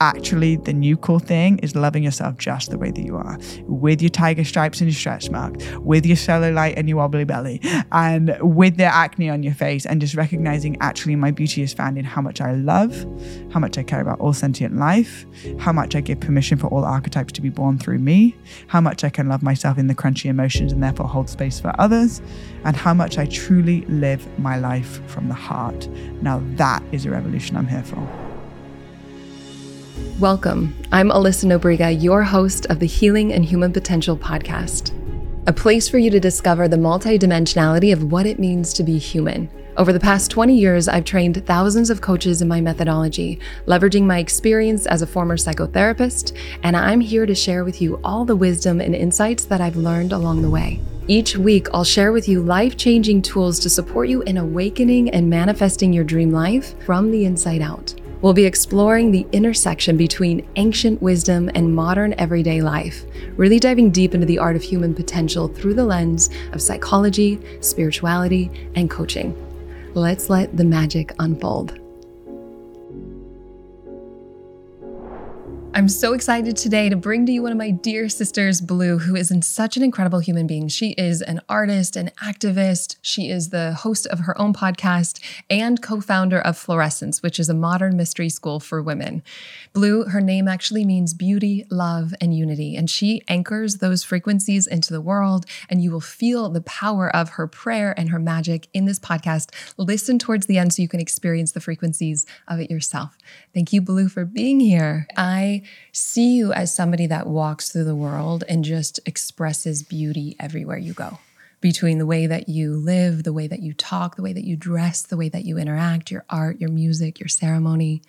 actually the new cool thing is loving yourself just the way that you are with your tiger stripes and your stretch marks with your cellulite and your wobbly belly and with the acne on your face and just recognizing actually my beauty is found in how much i love how much i care about all sentient life how much i give permission for all archetypes to be born through me how much i can love myself in the crunchy emotions and therefore hold space for others and how much i truly live my life from the heart. Now that is a revolution i'm here for Welcome. I'm Alyssa Nobriga, your host of the Healing and Human Potential podcast, a place for you to discover the multidimensionality of what it means to be human. Over the past 20 years, I've trained thousands of coaches in my methodology, leveraging my experience as a former psychotherapist, and I'm here to share with you all the wisdom and insights that I've learned along the way. Each week, I'll share with you life changing tools to support you in awakening and manifesting your dream life from the inside out. We'll be exploring the intersection between ancient wisdom and modern everyday life, really diving deep into the art of human potential through the lens of psychology, spirituality, and coaching. Let's let the magic unfold. I'm so excited today to bring to you one of my dear sisters, Blu, who is such an incredible human being. She is an artist, an activist. She is the host of her own podcast and co founder of Florescence, which is a modern mystery school for women. Blu, her name actually means beauty, love, and unity. And she anchors those frequencies into the world. And you will feel the power of her prayer and her magic in this podcast. Listen towards the end so you can experience the frequencies of it yourself. Thank you, Blu, for being here. I see you as somebody that walks through the world and just expresses beauty everywhere you go. Between the way that you live, the way that you talk, the way that you dress, the way that you interact, your art, your music, your ceremony.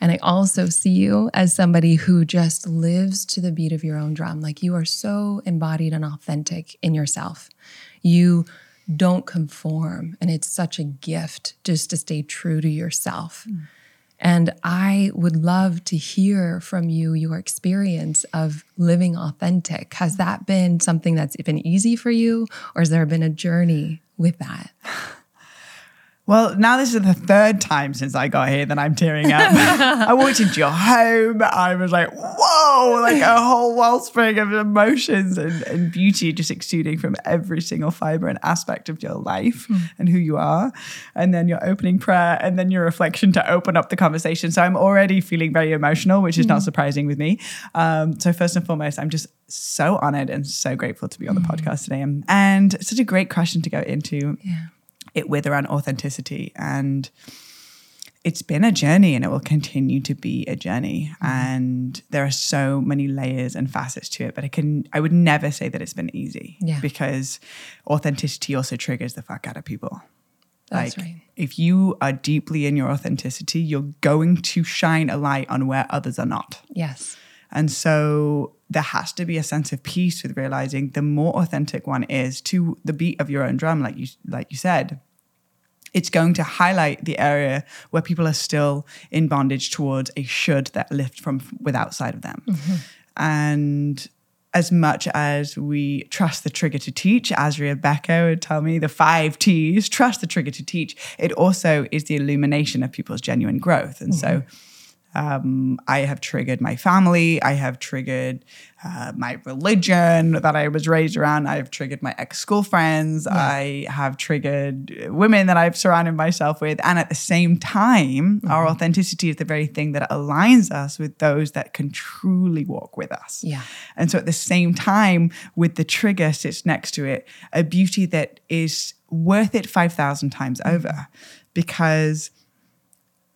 And I also see you as somebody who just lives to the beat of your own drum. Like you are so embodied and authentic in yourself. You don't conform. And it's such a gift just to stay true to yourself. Mm. And I would love to hear from you your experience of living authentic. Has that been something that's been easy for you, or has there been a journey with that? Well, now this is the third time since I got here that I'm tearing up. I walked into your home. I was like, whoa, like a whole wellspring of emotions and, and beauty just exuding from every single fiber and aspect of your life mm. and who you are. And then your opening prayer and then your reflection to open up the conversation. So I'm already feeling very emotional, which is mm. not hmm. surprising with me. Um, so, first and foremost, I'm just so honored and so grateful to be on the mm. podcast today. And, and such a great question to go into. Yeah it with around authenticity. And it's been a journey and it will continue to be a journey. Mm-hmm. And there are so many layers and facets to it. But I can I would never say that it's been easy. Yeah. Because authenticity also triggers the fuck out of people. That's like, right. If you are deeply in your authenticity, you're going to shine a light on where others are not. Yes. And so there has to be a sense of peace with realizing the more authentic one is to the beat of your own drum, like you like you said, it's going to highlight the area where people are still in bondage towards a should that lift from with outside of them. Mm-hmm. And as much as we trust the trigger to teach, as Rebecca would tell me, the five T's, trust the trigger to teach, it also is the illumination of people's genuine growth. And mm-hmm. so um, I have triggered my family. I have triggered uh, my religion that I was raised around. I have triggered my ex school friends. Yeah. I have triggered women that I've surrounded myself with. And at the same time, mm-hmm. our authenticity is the very thing that aligns us with those that can truly walk with us. Yeah. And so at the same time, with the trigger sits next to it, a beauty that is worth it 5,000 times mm-hmm. over because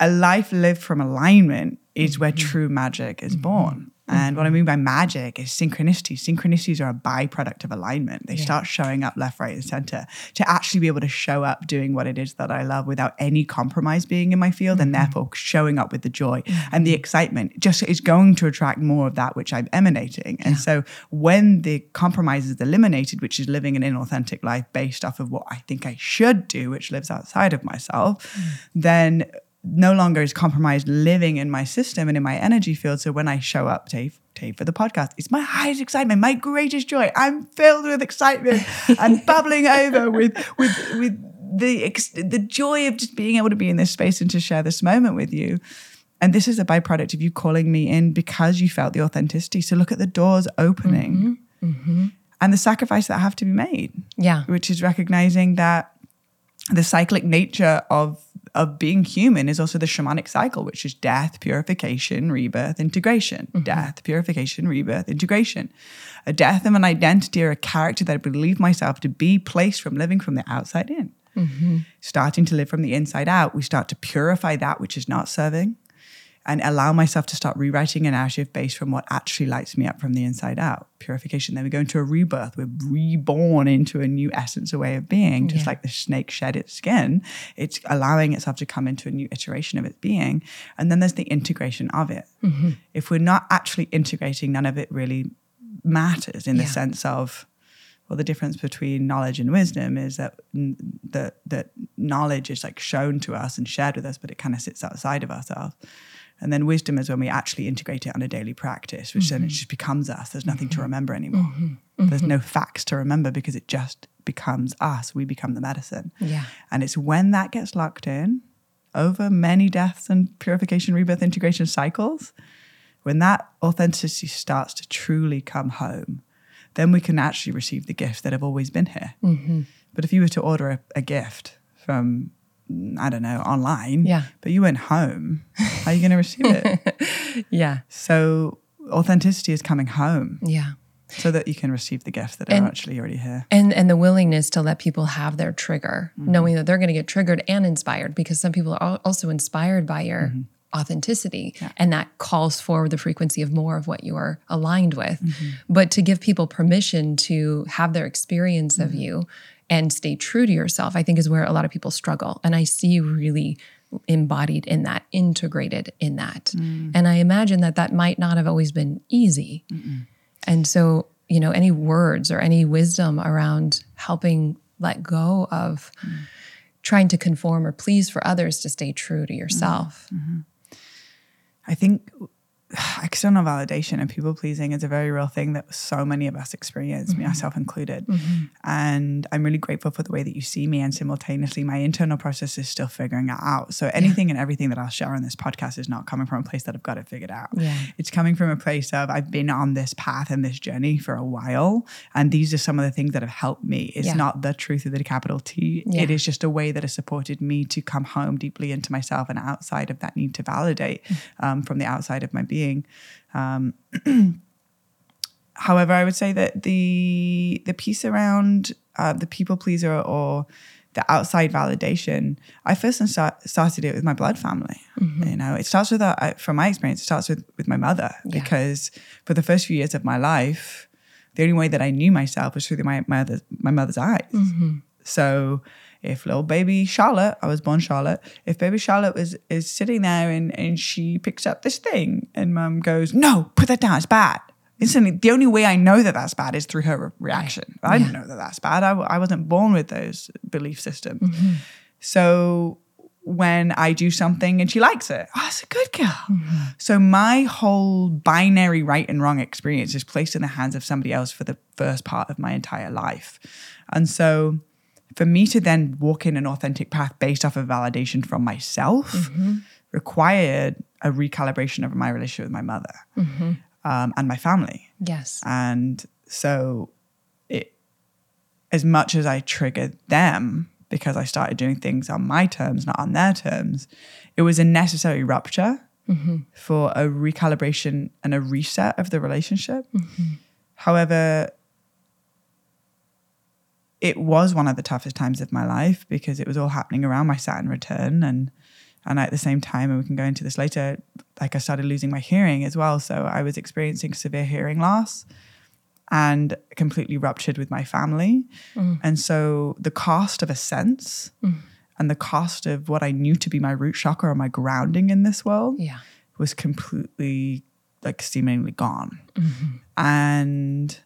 a life lived from alignment is where mm-hmm. true magic is born. And what I mean by magic is synchronicity. Synchronicities are a byproduct of alignment. They yeah. start showing up left, right, and center to actually be able to show up doing what it is that I love without any compromise being in my field, mm-hmm. and therefore showing up with the joy mm-hmm. and the excitement. Just is going to attract more of that which I'm emanating. Yeah. And so when the compromise is eliminated, which is living an inauthentic life based off of what I think I should do, which lives outside of myself, mm. then no longer is compromised living in my system and in my energy field. So when I show up, Dave, Dave for the podcast, it's my highest excitement, my greatest joy. I'm filled with excitement and bubbling over with with with the the joy of just being able to be in this space and to share this moment with you. and this is a byproduct of you calling me in because you felt the authenticity. So look at the doors opening mm-hmm. Mm-hmm. and the sacrifice that have to be made, Yeah. which is recognizing that the cyclic nature of of being human is also the shamanic cycle, which is death, purification, rebirth, integration. Mm-hmm. Death, purification, rebirth, integration. A death of an identity or a character that I believe myself to be placed from living from the outside in. Mm-hmm. Starting to live from the inside out, we start to purify that which is not serving and allow myself to start rewriting a narrative based from what actually lights me up from the inside out. Purification. Then we go into a rebirth. We're reborn into a new essence, a way of being, just Yeah. like the snake shed its skin. It's allowing itself to come into a new iteration of its being. And then there's the integration of it. Mm-hmm. If we're not actually integrating, none of it really matters in the Yeah. sense of well the difference between knowledge and wisdom is that that that knowledge is like shown to us and shared with us but it kind of sits outside of ourselves and then wisdom is when we actually integrate it on a daily practice which then it mm-hmm. just becomes us. There's nothing to mm-hmm. remember anymore. Mm-hmm. There's no facts to remember because it just becomes us. We become the medicine. Yeah. and it's when that gets locked in over many deaths and purification rebirth integration cycles when that authenticity starts to truly come home, then we can actually receive the gifts that have always been here. Mm-hmm. But if you were to order a, a gift from, I don't know, online, Yeah. but you went home, how are you going to receive it? Yeah. so authenticity is coming home Yeah. so that you can receive the gifts that And- are actually already here. and and the willingness to let people have their trigger Mm-hmm. knowing that they're going to get triggered and inspired because some people are also inspired by your Mm-hmm. authenticity and that calls for the frequency of more of what you are aligned with Mm-hmm. but to give people permission to have their experience Mm-hmm. of you and stay true to yourself i think is where a lot of people struggle. And i see you really embodied in that integrated in that. Mm. and i imagine that that might not have always been easy. And so, you know, any words or any wisdom around helping let go of mm. trying to conform or please for others to stay true to mm-hmm. yourself. Mm-hmm. I think external validation and people pleasing is a very real thing that so many of us experience, me mm-hmm. myself included. Mm-hmm. And I'm really grateful for the way that you see me. And simultaneously, my internal process is still figuring it out. So anything and everything that I'll share on this podcast is not coming from a place that I've got it figured out. Yeah. It's coming from a place of I've been on this path and this journey for a while. And these are some of the things that have helped me. It's Yeah. not the truth with a capital T. Yeah. It is just a way that has supported me to come home deeply into myself and outside of that need to validate mm. um, from the outside of my being. Um, however, I would say that the the piece around uh, the people pleaser or the outside validation, I first start, started it with my blood family. You know, it starts with, uh, from my experience, it starts with with my mother because for the first few years of my life, the only way that I knew myself was through the, my mother's my mother's eyes. So if little baby Charlotte, I was born Charlotte, if baby Charlotte was is sitting there and, and she picks up this thing and mum goes, no, put that down, it's bad. Instantly, the only way I know that that's bad is through her re- reaction. I didn't know that that's bad. I, I wasn't born with those belief systems. Mm-hmm. So when I do something and she likes it, oh, that's a good girl. Mm-hmm. So my whole binary right and wrong experience is placed in the hands of somebody else for the first part of my entire life. And so for me to then walk in an authentic path based off of validation from myself mm-hmm. required a recalibration of my relationship with my mother mm-hmm. um, and my family. Yes. And so it as much as I triggered them because I started doing things on my terms, not on their terms, it was a necessary rupture mm-hmm. for a recalibration and a reset of the relationship. However, it was one of the toughest times of my life because it was all happening around my Saturn return and and at the same time and we can go into this later like I started losing my hearing as well. So I was experiencing severe hearing loss and completely ruptured with my family. Mm. And so the cost of a sense mm. and the cost of what I knew to be my root chakra or my grounding in this world Yeah. was completely like seemingly gone. Mm-hmm. And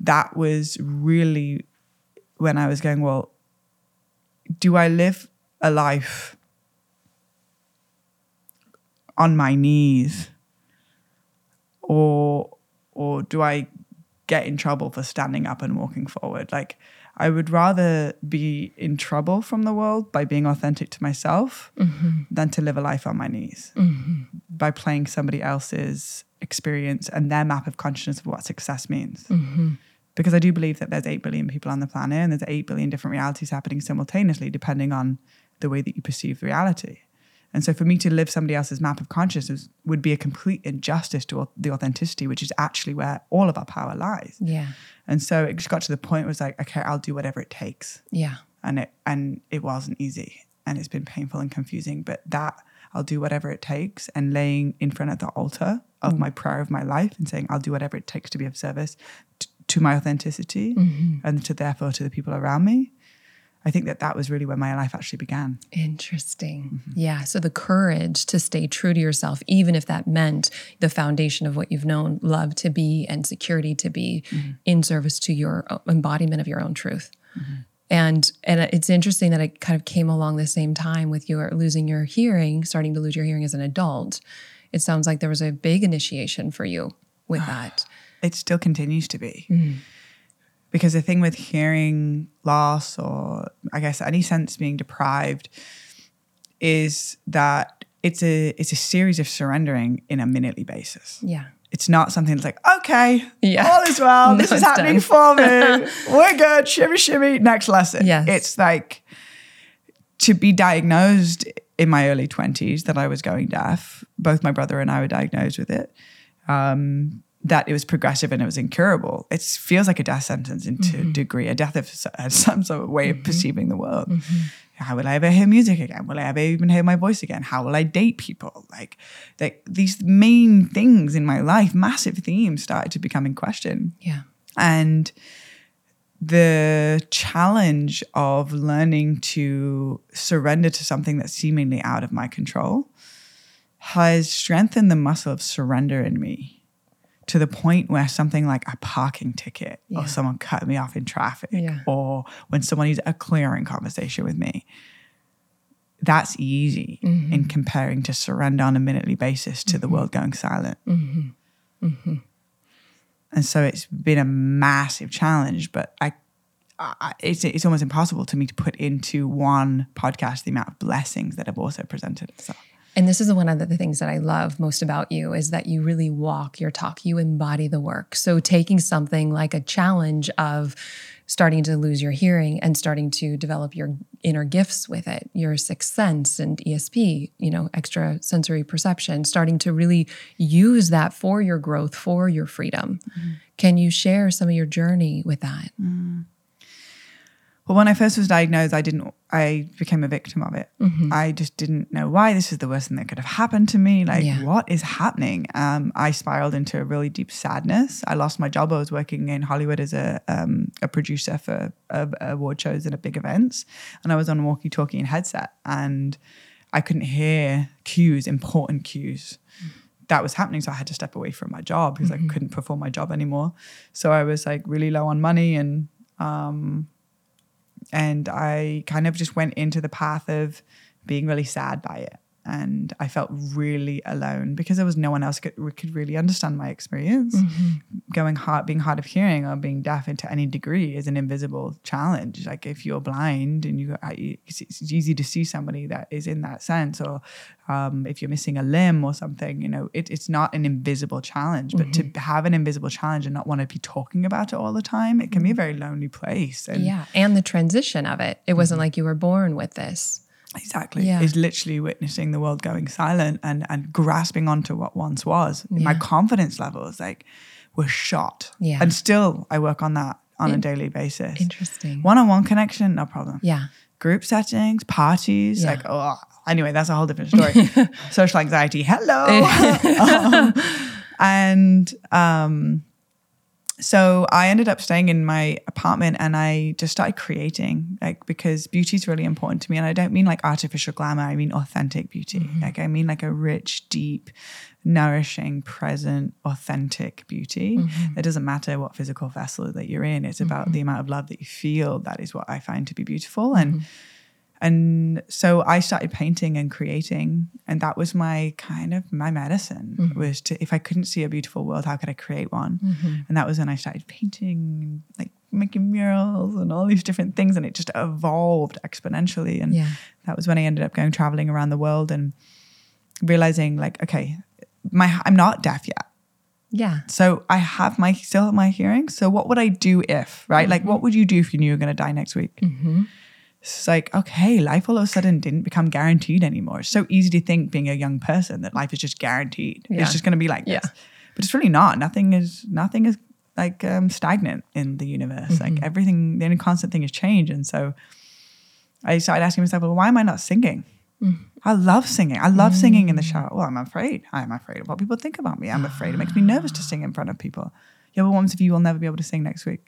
that was really when I was going, well, do I live a life on my knees or or do I get in trouble for standing up and walking forward. Like I would rather be in trouble from the world by being authentic to myself mm-hmm. than to live a life on my knees mm-hmm. by playing somebody else's experience and their map of consciousness of what success means. Mm-hmm. Because I do believe that there's 8 billion people on the planet and there's 8 billion different realities happening simultaneously, depending on the way that you perceive reality. And so for me to live somebody else's map of consciousness would be a complete injustice to the authenticity, which is actually where all of our power lies. Yeah. And so it just got to the point where it was like, okay, I'll do whatever it takes. Yeah. And it and it wasn't easy. And it's been painful and confusing. But that I'll do whatever it takes and laying in front of the altar of mm. my prayer of my life and saying, I'll do whatever it takes to be of service t- to my authenticity mm-hmm. and to therefore to the people around me. I think that that was really where my life actually began. Interesting. Mm-hmm. Yeah. So the courage to stay true to yourself, even if that meant the foundation of what you've known love to be and security to be mm-hmm. in service to your embodiment of your own truth. And and it's interesting that it kind of came along the same time with your losing your hearing, starting to lose your hearing as an adult. It sounds like there was a big initiation for you with ah. that. It still continues to be. Because the thing with hearing loss, or I guess any sense being deprived, is that it's a it's a series of surrendering in a minutely basis. Yeah. It's not something that's like, okay, Yeah. all is well, No, this is happening done. for me. We're good, shimmy shimmy, next lesson. Yes. It's like to be diagnosed in my early 20s that I was going deaf. Both my brother and I were diagnosed with it. Um, that it was progressive and it was incurable. It feels like a death sentence into Mm-hmm. a degree, a death of uh, some sort of way of perceiving the world. How will I ever hear music again? Will I ever even hear my voice again? How will I date people? Like, like these main things in my life, massive themes started to become in question. Yeah. And the challenge of learning to surrender to something that's seemingly out of my control has strengthened the muscle of surrender in me to the point where something like a parking ticket Yeah. or someone cut me off in traffic Yeah. or when someone needs a clearing conversation with me that's easy mm-hmm. in comparing to surrender on a minutely basis to the mm-hmm. world going silent mm-hmm. and so it's been a massive challenge but i I, it's it's almost impossible to me to put into one podcast the amount of blessings that have also presented itself. And this is one of the things that I love most about you is that you really walk your talk, you embody the work. So taking something like a challenge of starting to lose your hearing and starting to develop your inner gifts with it, your sixth sense and ESP, you know, extra sensory perception, starting to really use that for your growth, for your freedom. Mm-hmm. Can you share some of your journey with that? Mm. Well, when I first was diagnosed, I didn't. I became a victim of it. I just didn't know why. This is the worst thing that could have happened to me. Like, Yeah. what is happening? Um, I spiraled into a really deep sadness. I lost my job. I was working in Hollywood as a um, a producer for uh, award shows and big events, and I was on walkie-talkie and headset, and I couldn't hear cues, important cues. That was happening, so I had to step away from my job because I couldn't perform my job anymore. So I was like really low on money and and I kind of just went into the path of being really sad by it. And I felt really alone because there was no one else could, could really understand my experience. Mm-hmm. Going hard, being hard of hearing or being deaf into any degree is an invisible challenge. Like if you're blind and uh, you, it's, it's easy to see somebody that is in that sense, or um, if you're missing a limb or something, you know, it, it's not an invisible challenge. But to mm-hmm. have an invisible challenge and not want to be talking about it all the time, it can be a very lonely place. And Yeah. And the transition of it. It wasn't mm-hmm. like you were born with this. Exactly. Yeah. Is literally witnessing the world going silent and and grasping onto what once was. My confidence levels like were shot. Yeah. And still I work on that on a daily basis. Interesting. One-on-one connection, no problem. Yeah. Group settings, parties, Yeah. like oh anyway, that's a whole different story. Social anxiety, hello. Um, and um so I ended up staying in my apartment and I just started creating, like, because beauty is really important to me. And I don't mean like artificial glamour, I mean authentic beauty. Mm-hmm. Like, I mean like a rich, deep, nourishing, present, authentic beauty. Mm-hmm. It doesn't matter what physical vessel that you're in, it's about mm-hmm. the amount of love that you feel. That is what I find to be beautiful. And And so I started painting and creating, and that was my kind of my medicine mm-hmm. was to if I couldn't see a beautiful world, how could I create one? Mm-hmm. And that was when I started painting, like making murals and all these different things, and it just evolved exponentially. And Yeah. that was when I ended up going traveling around the world and realizing, like, okay, my I'm not deaf yet. Yeah. So I have my still have my hearing. So what would I do if, right? Like mm-hmm. what would you do if you knew you were gonna die next week? It's like, okay, life all of a sudden didn't become guaranteed anymore. It's so easy to think being a young person that life is just guaranteed. Yeah. It's just gonna be like Yeah. this. But it's really not. Nothing is nothing is like um, stagnant in the universe. Like mm-hmm. everything, the only constant thing is change. And so I started asking myself, well, why am I not singing? Mm. I love singing. I love singing in the mm. shower. Well, I'm afraid. I'm afraid of what people think about me. I'm afraid. It makes me nervous to sing in front of people. Yeah, but what if you will never be able to sing next week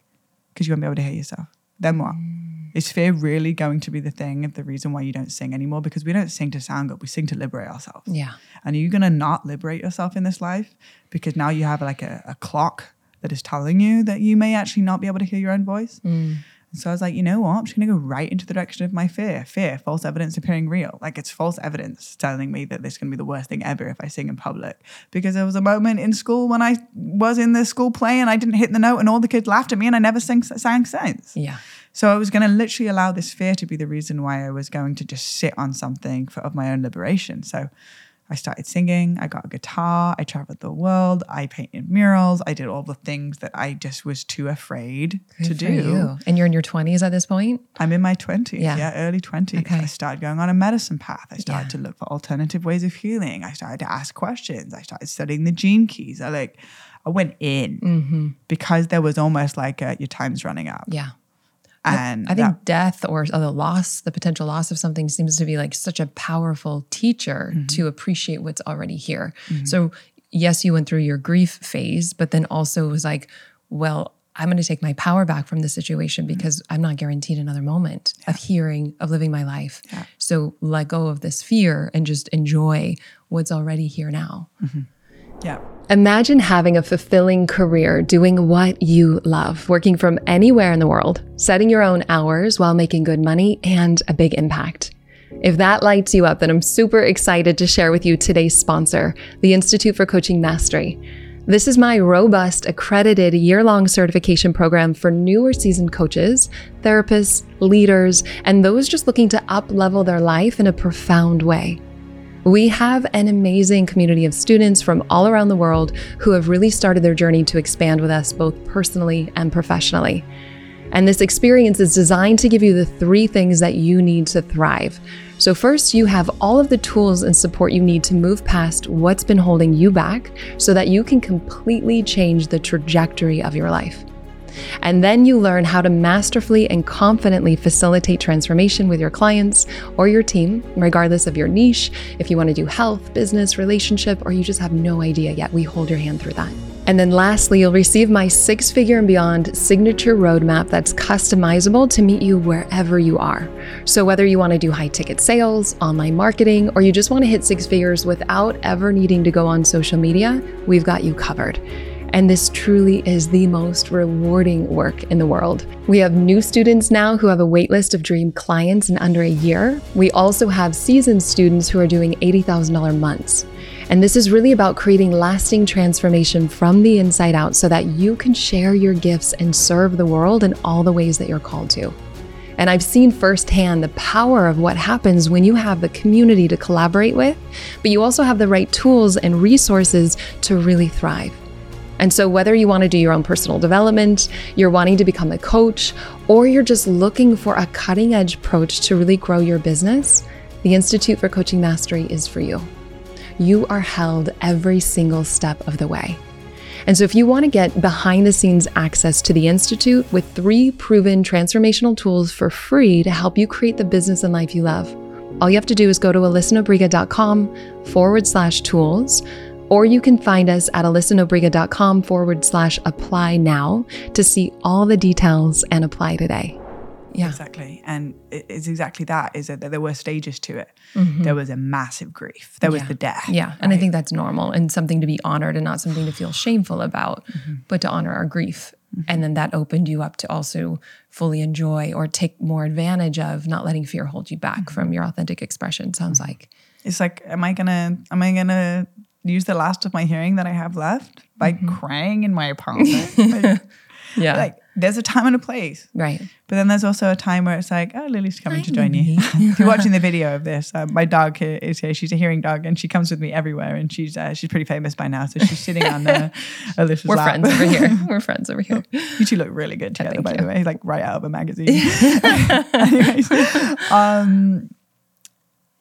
because you won't be able to hear yourself? Then what? Mm. Is fear really going to be the thing, of the reason why you don't sing anymore? Because we don't sing to sound good. We sing to liberate ourselves. Yeah. And are you going to not liberate yourself in this life because now you have like a, a clock that is telling you that you may actually not be able to hear your own voice? And so I was like, you know what? I'm just going to go right into the direction of my fear. Fear, false evidence appearing real. Like it's false evidence telling me that this is going to be the worst thing ever if I sing in public. Because there was a moment in school when I was in the school play and I didn't hit the note and all the kids laughed at me and I never sang, sang since. Yeah. So I was going to literally allow this fear to be the reason why I was going to just sit on something for, of my own liberation. So I started singing. I got a guitar. I traveled the world. I painted murals. I did all the things that I just was too afraid to Good for do. you. And you're in your 20s at this point? I'm in my 20s, Yeah. yeah, early 20s. Okay. I started going on a medicine path. I started Yeah. to look for alternative ways of healing. I started to ask questions. I started studying the gene keys. I like, I went in Mm-hmm. because there was almost like a, your time's running out. Yeah. And I think that- death or the loss, the potential loss of something seems to be like such a powerful teacher Mm-hmm. to appreciate what's already here. So, yes, you went through your grief phase, but then also it was like, well, I'm going to take my power back from the situation Mm-hmm. because I'm not guaranteed another moment of hearing, of living my life. So, let go of this fear and just enjoy what's already here now. Yeah. Imagine having a fulfilling career doing what you love, working from anywhere in the world, setting your own hours while making good money and a big impact. If that lights you up, then I'm super excited to share with you today's sponsor, the Institute for Coaching Mastery. This is my robust, accredited year long certification program for newer seasoned coaches, therapists, leaders, and those just looking to up level their life in a profound way. We have an amazing community of students from all around the world who have really started their journey to expand with us both personally and professionally. And this experience is designed to give you the three things that you need to thrive. So, first, you have all of the tools and support you need to move past what's been holding you back so that you can completely change the trajectory of your life. And then you learn how to masterfully and confidently facilitate transformation with your clients or your team, regardless of your niche. If you want to do health, business, relationship, or you just have no idea yet, we hold your hand through that. And then lastly, you'll receive my six figure and beyond signature roadmap that's customizable to meet you wherever you are. So, whether you want to do high ticket sales, online marketing, or you just want to hit six figures without ever needing to go on social media, we've got you covered. And this truly is the most rewarding work in the world. We have new students now who have a waitlist of dream clients in under a year. We also have seasoned students who are doing $80,000 months. And this is really about creating lasting transformation from the inside out so that you can share your gifts and serve the world in all the ways that you're called to. And I've seen firsthand the power of what happens when you have the community to collaborate with, but you also have the right tools and resources to really thrive. And so, whether you want to do your own personal development, you're wanting to become a coach, or you're just looking for a cutting edge approach to really grow your business, the Institute for Coaching Mastery is for you. You are held every single step of the way. And so, if you want to get behind the scenes access to the Institute with three proven transformational tools for free to help you create the business and life you love, all you have to do is go to alyssanobriga.com forward slash tools, or you can find us at alyssanobriga.com forward slash apply now to see all the details and apply today. Yeah. Exactly. And it's exactly that is that there were stages to it. Mm-hmm. There was a massive grief. There was Yeah. the death. Yeah. And I think that's normal and something to be honored and not something to feel shameful about, mm-hmm. but to honor our grief mm-hmm. And then that opened you up to also fully enjoy or take more advantage of not letting fear hold you back from your authentic expression, sounds like. It's like, am I gonna am I gonna use the last of my hearing that I have left by crying in my apartment? like, Yeah. like, there's a time and a place. right. But then there's also a time where it's like, oh, Lily's coming to join you. if you're watching the video of this, uh, my dog here is here. She's a hearing dog, and she comes with me everywhere. And she's uh, she's pretty famous by now, so she's sitting on uh, Alicia's We're lap. friends over here. We're friends over here. you two look really good together, thank by you. the way, like right out of a magazine. Anyways, um,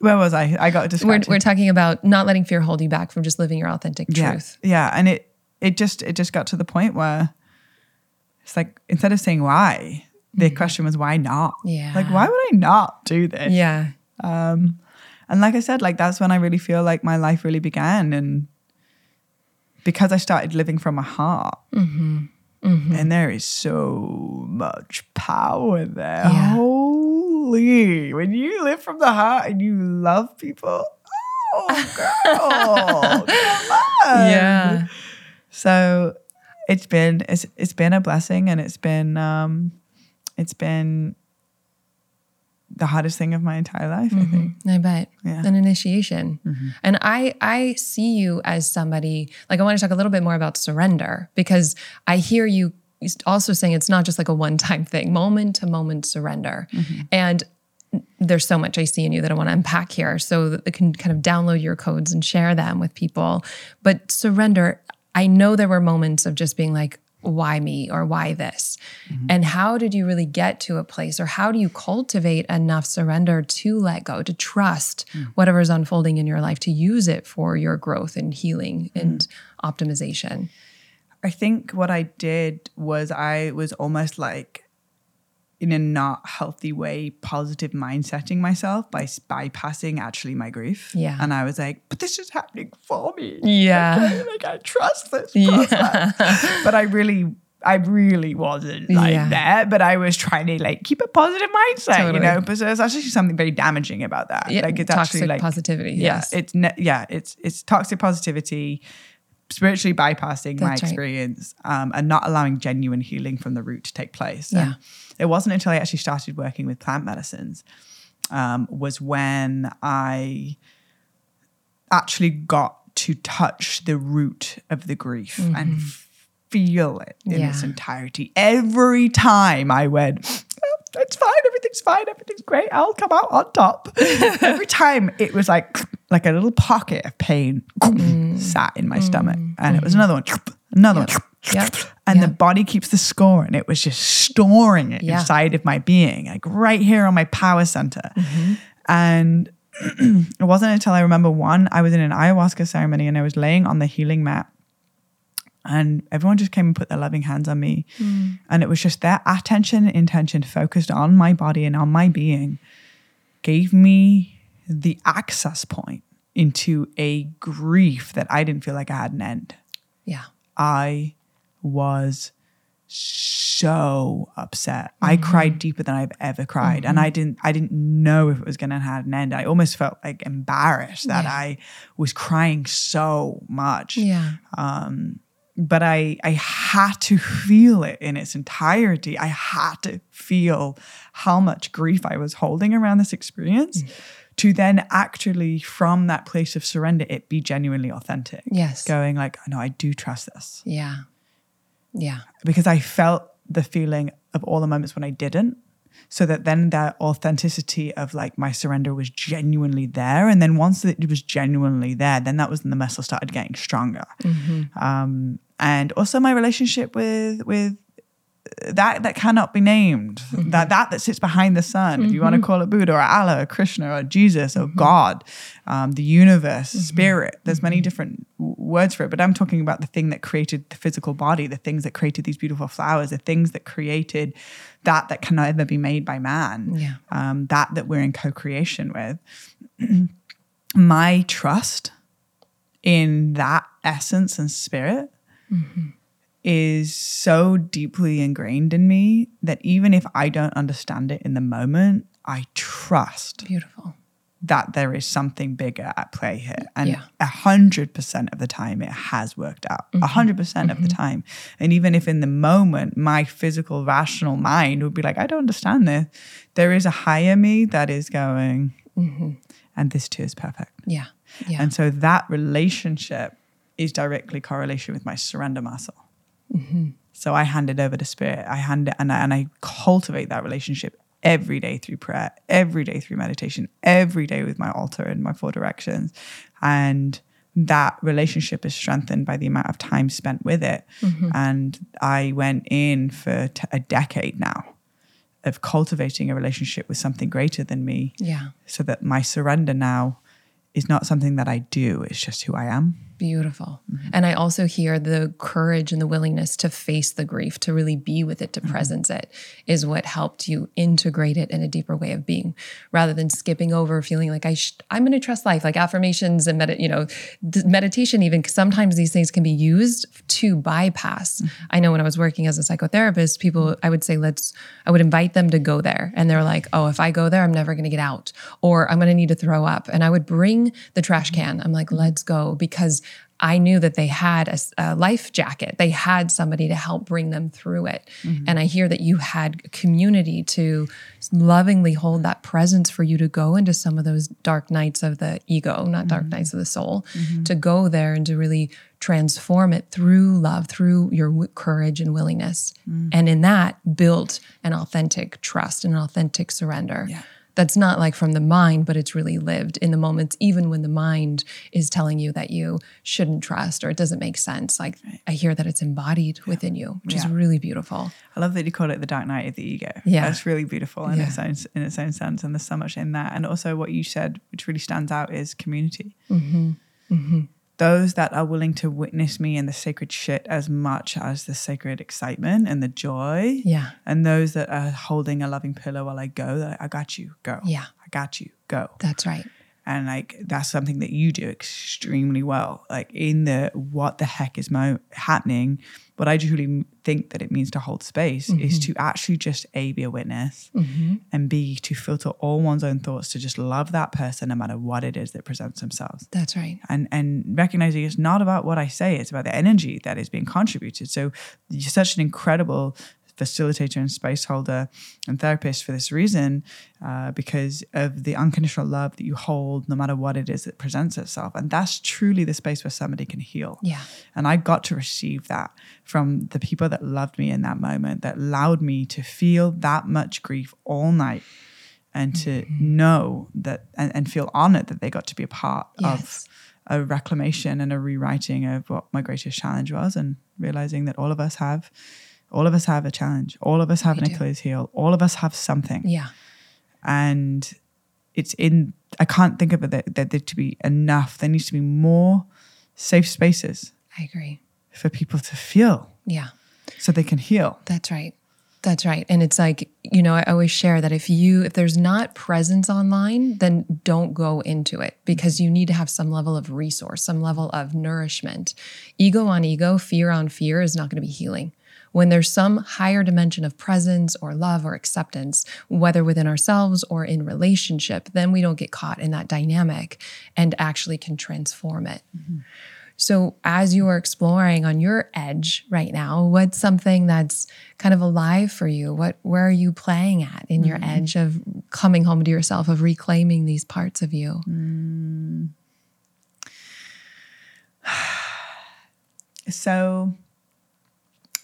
where was I? I got We're, distracted. we're talking about not letting fear hold you back from just living your authentic yeah, truth. yeah, and it it just it just got to the point where it's like instead of saying why, the question was why not? Mm-hmm. Yeah. like why would I not do this? Yeah. Um, and like I said, like that's when I really feel like my life really began, and because I started living from my heart, and there is so much power there. Yeah. Holy, when you live from the heart and you love people, oh girl. Yeah. So it's been it's it's been a blessing, and it's been um, it's been the hardest thing of my entire life. I think. I bet. Yeah. An initiation. And I I see you as somebody like I want to talk a little bit more about surrender because I hear you also saying it's not just like a one-time thing, moment to moment surrender. Mm-hmm. And there's so much I see in you that I want to unpack here so that they can kind of download your codes and share them with people. But surrender, I know there were moments of just being like, why me or why this? Mm-hmm. And how did you really get to a place or how do you cultivate enough surrender to let go, to trust mm. whatever is unfolding in your life, to use it for your growth and healing mm-hmm. and optimization? I think what I did was I was almost like in a not healthy way, positive mindsetting myself by bypassing actually my grief. Yeah. And I was like, but this is happening for me. Yeah. Okay, like I trust this process. but I really I really wasn't like Yeah. that, but I was trying to like keep a positive mindset, Totally. you know. But there's actually something very damaging about that. Yeah, like it's toxic actually like positivity, Yeah, yes. it's ne- yeah, it's it's toxic positivity, spiritually bypassing my That's right. experience, um, and not allowing genuine healing from the root to take place. Yeah. And it wasn't until I actually started working with plant medicines um, was when I actually got to touch the root of the grief and feel it in its entirety. Every time I went, "Oh, it's fine, everything's fine, everything's great, I'll come out on top. Every time it was like like a little pocket of pain sat in my stomach. And it was another one, another one. Yep. And the body keeps the score, and it was just storing it Yeah. inside of my being, like right here on my power center. Mm-hmm. And it wasn't until I remember one, I was in an ayahuasca ceremony and I was laying on the healing mat. And everyone just came and put their loving hands on me. Mm. And it was just their attention and intention focused on my body and on my being gave me the access point into a grief that I didn't feel like I had an end. Yeah. I was so upset. I mm-hmm. cried deeper than I've ever cried. And mm-hmm. I didn't I didn't know if it was gonna have an end. I almost felt like embarrassed that Yeah. I was crying so much. Yeah. Um, But I I had to feel it in its entirety. I had to feel how much grief I was holding around this experience to then actually from that place of surrender it be genuinely authentic. Yes. Going like, no, I do trust this Yeah. Yeah. because I felt the feeling of all the moments when I didn't. So that then that authenticity of like my surrender was genuinely there. And then once it was genuinely there, then that was when the muscle started getting stronger. Um, and also my relationship with with that that cannot be named. Mm-hmm. That that that sits behind the sun. If you want to mm-hmm. call it Buddha or Allah or Krishna or Jesus or mm-hmm. God, um, the universe, spirit. There's many different w- words for it, but I'm talking about the thing that created the physical body, the things that created these beautiful flowers, the things that created that that can neither be made by man. Yeah. Um, that that we're in co-creation with. My trust in that essence and spirit Mm-hmm. is so deeply ingrained in me that even if I don't understand it in the moment, I trust Beautiful. that there is something bigger at play here. And a hundred percent of the time it has worked out. A mm-hmm. hundred percent of the mm-hmm. time. And even if in the moment my physical rational mind would be like, I don't understand this, there is a higher me that is going, and this too is perfect. Yeah. Yeah. And so that relationship is directly correlation with my surrender muscle. Mm-hmm. So I hand it over to spirit. I hand it and I, and I cultivate that relationship every day through prayer, every day through meditation, every day with my altar and my four directions. And that relationship is strengthened by the amount of time spent with it. Mm-hmm. And I went in for t- a decade now of cultivating a relationship with something greater than me yeah. so that my surrender now is not something that I do, it's just who I am. Beautiful. Mm-hmm. And I also hear the courage and the willingness to face the grief, to really be with it, to mm-hmm. presence it, is what helped you integrate it in a deeper way of being, rather than skipping over, feeling like I sh- I'm going to trust life, like affirmations and med- you know, th- meditation. Even sometimes these things can be used to bypass. Mm-hmm. I know when I was working as a psychotherapist, people I would say let's I would invite them to go there, and they're like, oh, if I go there, I'm never going to get out, or I'm going to need to throw up, and I would bring the trash can. I'm like, let's go because I knew that they had a life jacket. They had somebody to help bring them through it. Mm-hmm. And I hear that you had community to lovingly hold that presence for you to go into some of those dark nights of the ego, not dark mm-hmm. nights of the soul, mm-hmm. to go there and to really transform it through love, through your w- courage and willingness. Mm. And in that, built an authentic trust and an authentic surrender Yeah. That's not like from the mind, but it's really lived in the moments, even when the mind is telling you that you shouldn't trust or it doesn't make sense. Like I hear that it's embodied within you, which is really beautiful. I love that you call it the dark night of the ego. Yeah. That's really beautiful in Yeah. its own in its own sense. And there's so much in that. And also what you said, which really stands out, is community. Mm-hmm. Those that are willing to witness me in the sacred shit as much as the sacred excitement and the joy. Yeah. And those that are holding a loving pillow while I go, that I got you, go. Yeah. I got you, go. That's right. and like that's something that you do extremely well like in the what the heck is mo- happening what i truly think that it means to hold space is mm-hmm. to actually just a be a witness mm-hmm. and b to filter all one's own thoughts to just love that person no matter what it is that presents themselves That's right. and and recognizing it's not about what I say, it's about the energy that is being contributed. So you're such an incredible facilitator and space holder and therapist for this reason, uh, because of the unconditional love that you hold, no matter what it is that presents itself. And that's truly the space where somebody can heal. Yeah. And I got to receive that from the people that loved me in that moment, that allowed me to feel that much grief all night and to Mm-hmm. know that and, and feel honored that they got to be a part Yes. of a reclamation and a rewriting of what my greatest challenge was and realizing that all of us have all of us have a challenge all of us have We an do. achilles heel all of us have something Yeah. and it's in i can't think of it that, that there to be enough there needs to be more safe spaces I agree. for people to feel Yeah. so they can heal That's right. That's right. And it's like, you know, I always share that if you, if there's not presence online, then don't go into it because you need to have some level of resource, some level of nourishment. Ego on ego, fear on fear is not going to be healing. When there's some higher dimension of presence or love or acceptance, whether within ourselves or in relationship, then we don't get caught in that dynamic and actually can transform it. Mm-hmm. So, as you are exploring on your edge right now, what's something that's kind of alive for you? What where are you playing at in your mm-hmm. edge of coming home to yourself, of reclaiming these parts of you? Mm. So,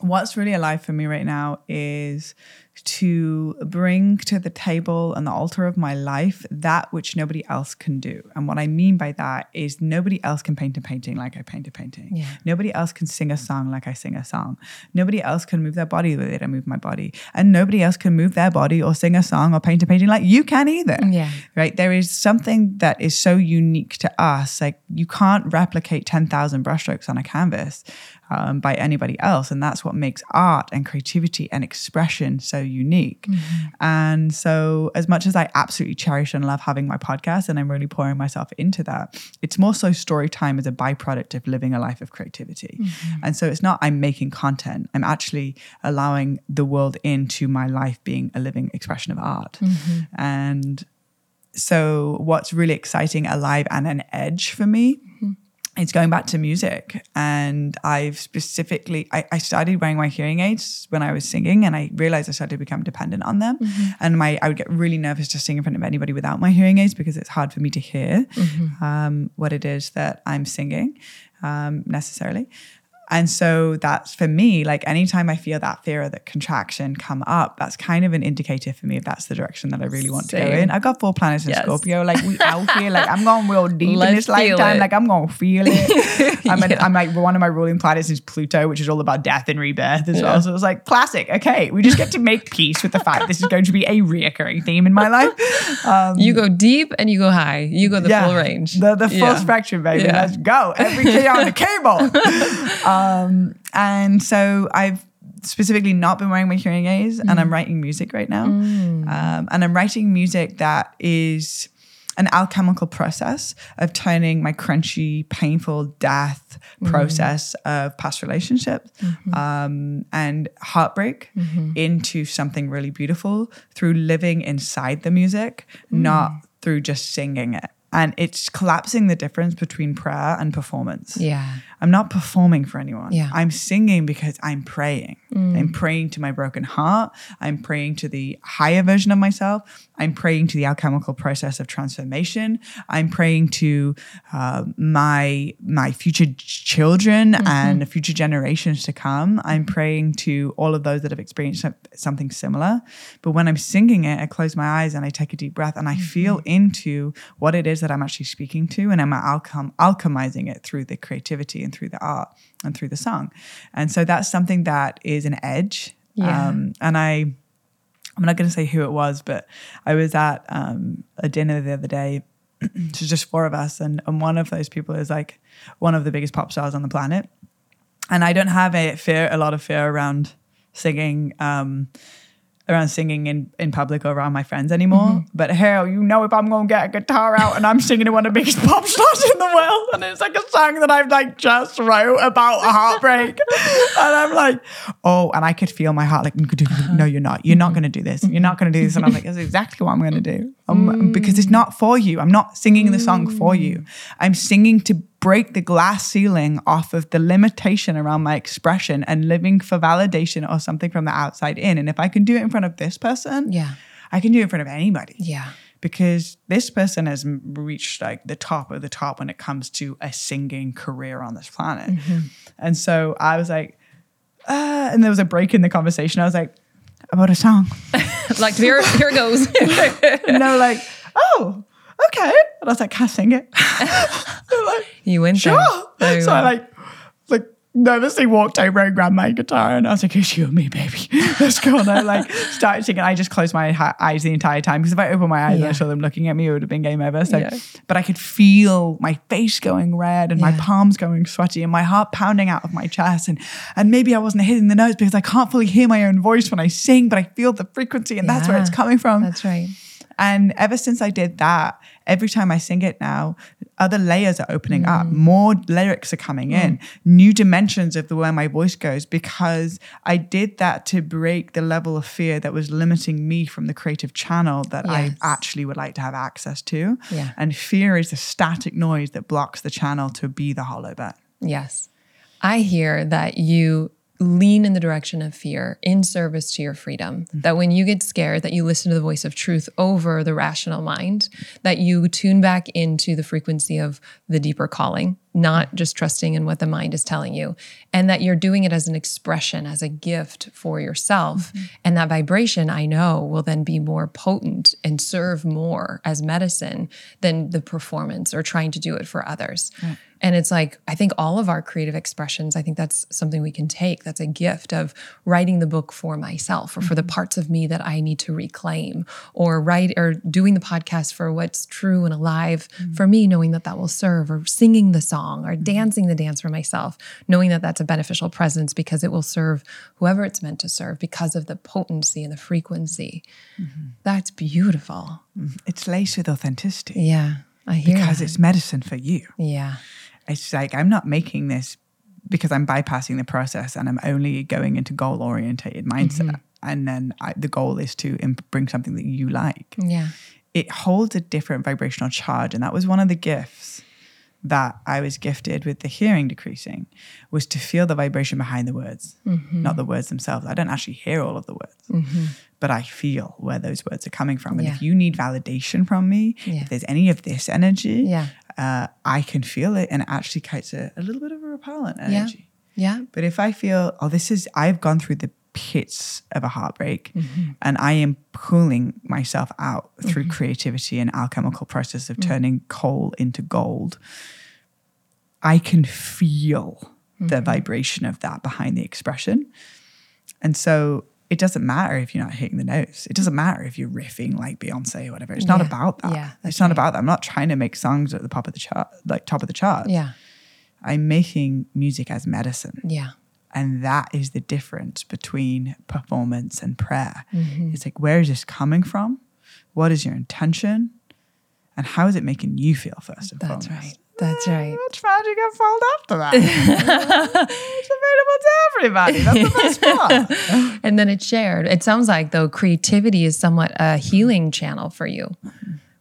what's really alive for me right now is to bring to the table and the altar of my life that which nobody else can do. And what I mean by that is nobody else can paint a painting like I paint a painting. Yeah. Nobody else can sing a song like I sing a song. Nobody else can move their body the way that I move my body. And nobody else can move their body or sing a song or paint a painting like you can either Yeah. right? There is something that is so unique to us. Like you can't replicate 10,000 brushstrokes on a canvas um, by anybody else. And that's what makes art and creativity and expression so unique. Mm-hmm. And so, as much as I absolutely cherish and love having my podcast, and I'm really pouring myself into that, it's more so story time as a byproduct of living a life of creativity. Mm-hmm. And so, it's not I'm making content, I'm actually allowing the world into my life being a living expression of art. Mm-hmm. And so what's really exciting, alive, and an edge for me it's going back to music and i've specifically I, I, started wearing my hearing aids when i was singing and i realized i started to become dependent on them mm-hmm. and my i would get really nervous to sing in front of anybody without my hearing aids because it's hard for me to hear mm-hmm. um, what it is that i'm singing um, necessarily and so that's for me, like anytime I feel that fear or that contraction come up, that's kind of an indicator for me if that's the direction that I really want Same. to go in. I've got four planets in yes. Scorpio, like we out here, like I'm going real deep Let's in this lifetime, it. like I'm going to feel it. I'm, yeah. I'm, like one of my ruling planets is Pluto, which is all about death and rebirth as yeah. well. So it was like classic. Okay, we just get to make peace with the fact this is going to be a reoccurring theme in my life. Um, you go deep and you go high. You go the yeah, full range. The, the full spectrum, baby. Let's go. Every key on the cable. Um, um, and so I've specifically not been wearing my hearing aids mm. and I'm mm. writing music right now. Mm. Um, and I'm writing music that is an alchemical process of turning my crunchy, painful death mm. process of past relationships mm-hmm. um, and heartbreak mm-hmm. into something really beautiful through living inside the music, not mm. through just singing it and it's collapsing the difference between prayer and performance. Yeah. I'm not performing for anyone. Yeah. I'm singing because I'm praying. Mm. I'm praying to my broken heart. I'm praying to the higher version of myself. I'm praying to the alchemical process of transformation. I'm praying to uh, my my future children mm-hmm. and future generations to come. I'm praying to all of those that have experienced something similar. But when I'm singing it, I close my eyes and I take a deep breath and I mm-hmm. feel into what it is that I'm actually speaking to, and I'm alchem- alchemizing it through the creativity and through the art and through the song. And so that's something that is an edge. Yeah. Um, and I, I'm not going to say who it was, but I was at um, a dinner the other day. it's just four of us, and, and one of those people is like one of the biggest pop stars on the planet. And I don't have a fear, a lot of fear around singing. Um, around singing in, in public or around my friends anymore. Mm-hmm. But hell, you know, if I'm going to get a guitar out and I'm singing to one of the biggest pop stars in the world, and it's like a song that I've like just wrote about a heartbreak, and I'm like, oh, and I could feel my heart like, no, you're not. You're not going to do this. You're not going to do this. And I'm like, that's exactly what I'm going to do. Um, mm. Because it's not for you. I'm not singing the song for you. Mm. I'm singing to break the glass ceiling off of the limitation around my expression and living for validation or something from the outside in. And if I can do it in front of this person, yeah, I can do it in front of anybody. Yeah. Because this person has reached like the top of the top when it comes to a singing career on this planet. Mm-hmm. And so I was like, uh, and there was a break in the conversation. I was like, about a song. like here, here it goes. no, like, oh, okay. And I was like, can I sing it? like, you went sure. There. So I like, like nervously walked over and grabbed my guitar and I was like, it's you and me, baby. Let's go. And I like started singing. I just closed my ha- eyes the entire time because if I opened my eyes yeah. and I saw them looking at me, it would have been game over. So, yeah. but I could feel my face going red and yeah. my palms going sweaty and my heart pounding out of my chest. And, and maybe I wasn't hitting the notes because I can't fully hear my own voice when I sing, but I feel the frequency and that's where it's coming from. That's right. And ever since I did that, every time I sing it now, other layers are opening mm. up, more lyrics are coming mm. in, new dimensions of the way my voice goes, because I did that to break the level of fear that was limiting me from the creative channel that yes. I actually would like to have access to. Yeah. And fear is the static noise that blocks the channel to be the hollow bit. Yes. I hear that you lean in the direction of fear in service to your freedom. Mm-hmm. That when you get scared, that you listen to the voice of truth over the rational mind, that you tune back into the frequency of the deeper calling, not just trusting in what the mind is telling you, and that you're doing it as an expression, as a gift for yourself. Mm-hmm. And that vibration, I know, will then be more potent and serve more as medicine than the performance or trying to do it for others. Right. And it's like, I think all of our creative expressions, I think that's something we can take. That's a gift of writing the book for myself or for the mm-hmm. parts of me that I need to reclaim or write or doing the podcast for what's true and alive mm-hmm. for me, knowing that that will serve or singing the song or mm-hmm. dancing the dance for myself, knowing that that's a beneficial presence because it will serve whoever it's meant to serve because of the potency and the frequency. Mm-hmm. That's beautiful. Mm-hmm. It's laced with authenticity. Yeah. I hear because that. it's medicine for you. Yeah. It's like I'm not making this because I'm bypassing the process and I'm only going into goal orientated mindset. Mm-hmm. And then I, the goal is to imp- bring something that you like. Yeah. it holds a different vibrational charge. And that was one of the gifts that I was gifted with the hearing decreasing was to feel the vibration behind the words, Mm-hmm. not the words themselves. I don't actually hear all of the words, but I feel where those words are coming from. And Yeah. if you need validation from me, Yeah. if there's any of this energy, Yeah. uh, I can feel it and it actually creates a, a little bit of a repellent energy. Yeah. But if I feel, oh, this is, I've gone through the pits of a heartbreak Mm-hmm. and I am pulling myself out through creativity and alchemical process of turning coal into gold, I can feel the Mm-hmm. vibration of that behind the expression. And so it doesn't matter if you're not hitting the notes. It doesn't matter if you're riffing like Beyonce or whatever. It's not about that. Yeah, it's not about that. I'm not trying to make songs at the top of the chart, like top of the chart. Yeah. I'm making music as medicine. Yeah. And that is the difference between performance and prayer. Mm-hmm. It's like, where is this coming from? What is your intention? And how is it making you feel first and That's foremost? right. That's right. Much magic unfold after that. it's available to everybody. That's the best part. and then it's shared. It sounds like though creativity is somewhat a healing channel for you.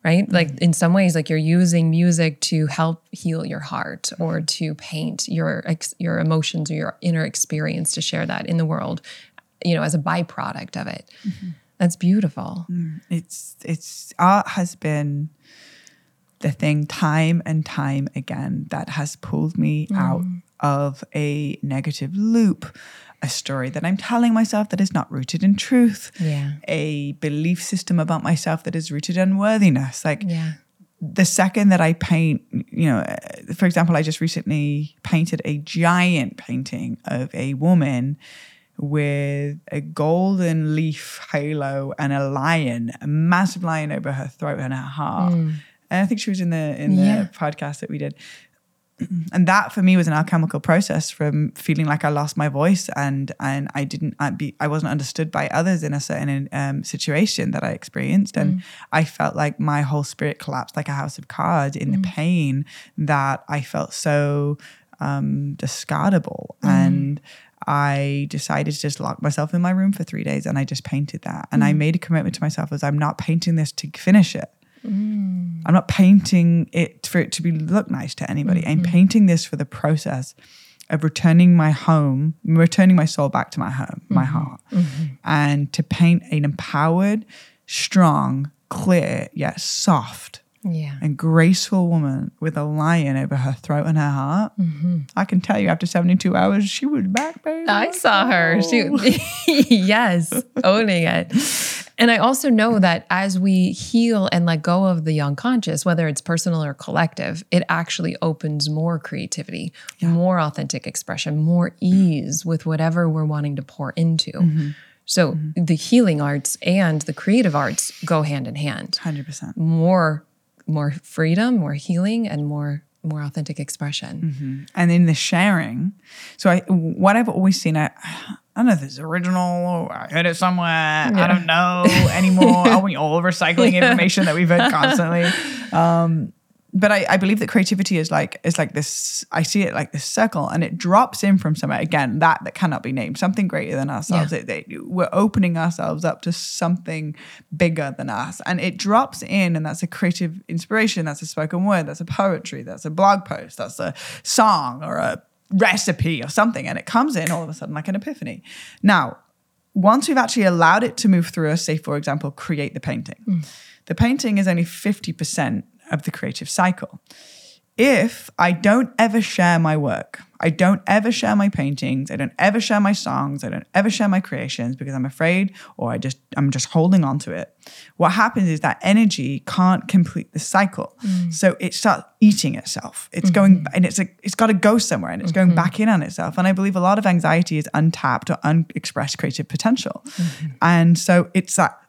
Right? Like mm-hmm. in some ways like you're using music to help heal your heart or mm-hmm. to paint your ex- your emotions or your inner experience to share that in the world, you know, as a byproduct of it. Mm-hmm. That's beautiful. Mm, it's it's art has been the thing time and time again that has pulled me mm. out of a negative loop, a story that I'm telling myself that is not rooted in truth, Yeah. a belief system about myself that is rooted in worthiness. Like Yeah. the second that I paint, you know, for example, I just recently painted a giant painting of a woman with a golden leaf halo and a lion, a massive lion over her throat and her heart. Mm. And I think she was in the in the Yeah. podcast that we did. And that for me was an alchemical process from feeling like I lost my voice and and I didn't I be I wasn't understood by others in a certain um, situation that I experienced. And I felt like my whole spirit collapsed like a house of cards in the pain that I felt so um, discardable. And I decided to just lock myself in my room for three days and I just painted that. And I made a commitment to myself as I'm not painting this to finish it. Mm. I'm not painting it for it to be look nice to anybody. I'm mm-hmm. painting this for the process of returning my home, returning my soul back to my home, my mm-hmm. heart, mm-hmm. and to paint an empowered, strong, clear yet soft Yeah. and graceful woman with a lion over her throat and her heart. I can tell you, after 72 hours, she was back, baby. I saw her. She, oh. yes, owning it. And I also know that as we heal and let go of the unconscious, whether it's personal or collective, it actually opens more creativity, more authentic expression, more ease with whatever we're wanting to pour into. Mm-hmm. So mm-hmm. the healing arts and the creative arts go hand in hand. 100%. More, more freedom, more healing, and more, more authentic expression. Mm-hmm. and in the sharing. So I, what I've always seen, I, I don't know if it's original or I heard it somewhere. I don't know anymore. Are we all recycling information that we've heard constantly? Um, but I, I believe that creativity is like is like this. I see it like this circle, and it drops in from somewhere. Again, that that cannot be named. Something greater than ourselves. It, they, we're opening ourselves up to something bigger than us, and it drops in, and that's a creative inspiration. That's a spoken word. That's a poetry. That's a blog post. That's a song or a recipe or something, and it comes in all of a sudden like an epiphany. Now, once we've actually allowed it to move through us, say, for example, create the painting, mm. the painting is only 50% of the creative cycle. If I don't ever share my work, I don't ever share my paintings, I don't ever share my songs, I don't ever share my creations because I'm afraid or I just I'm just holding on to it. What happens is that energy can't complete the cycle. Mm. So it starts eating itself. It's mm-hmm. going and it's like it's got to go somewhere and it's going mm-hmm. back in on itself. And I believe a lot of anxiety is untapped or unexpressed creative potential. Mm-hmm. And so it's that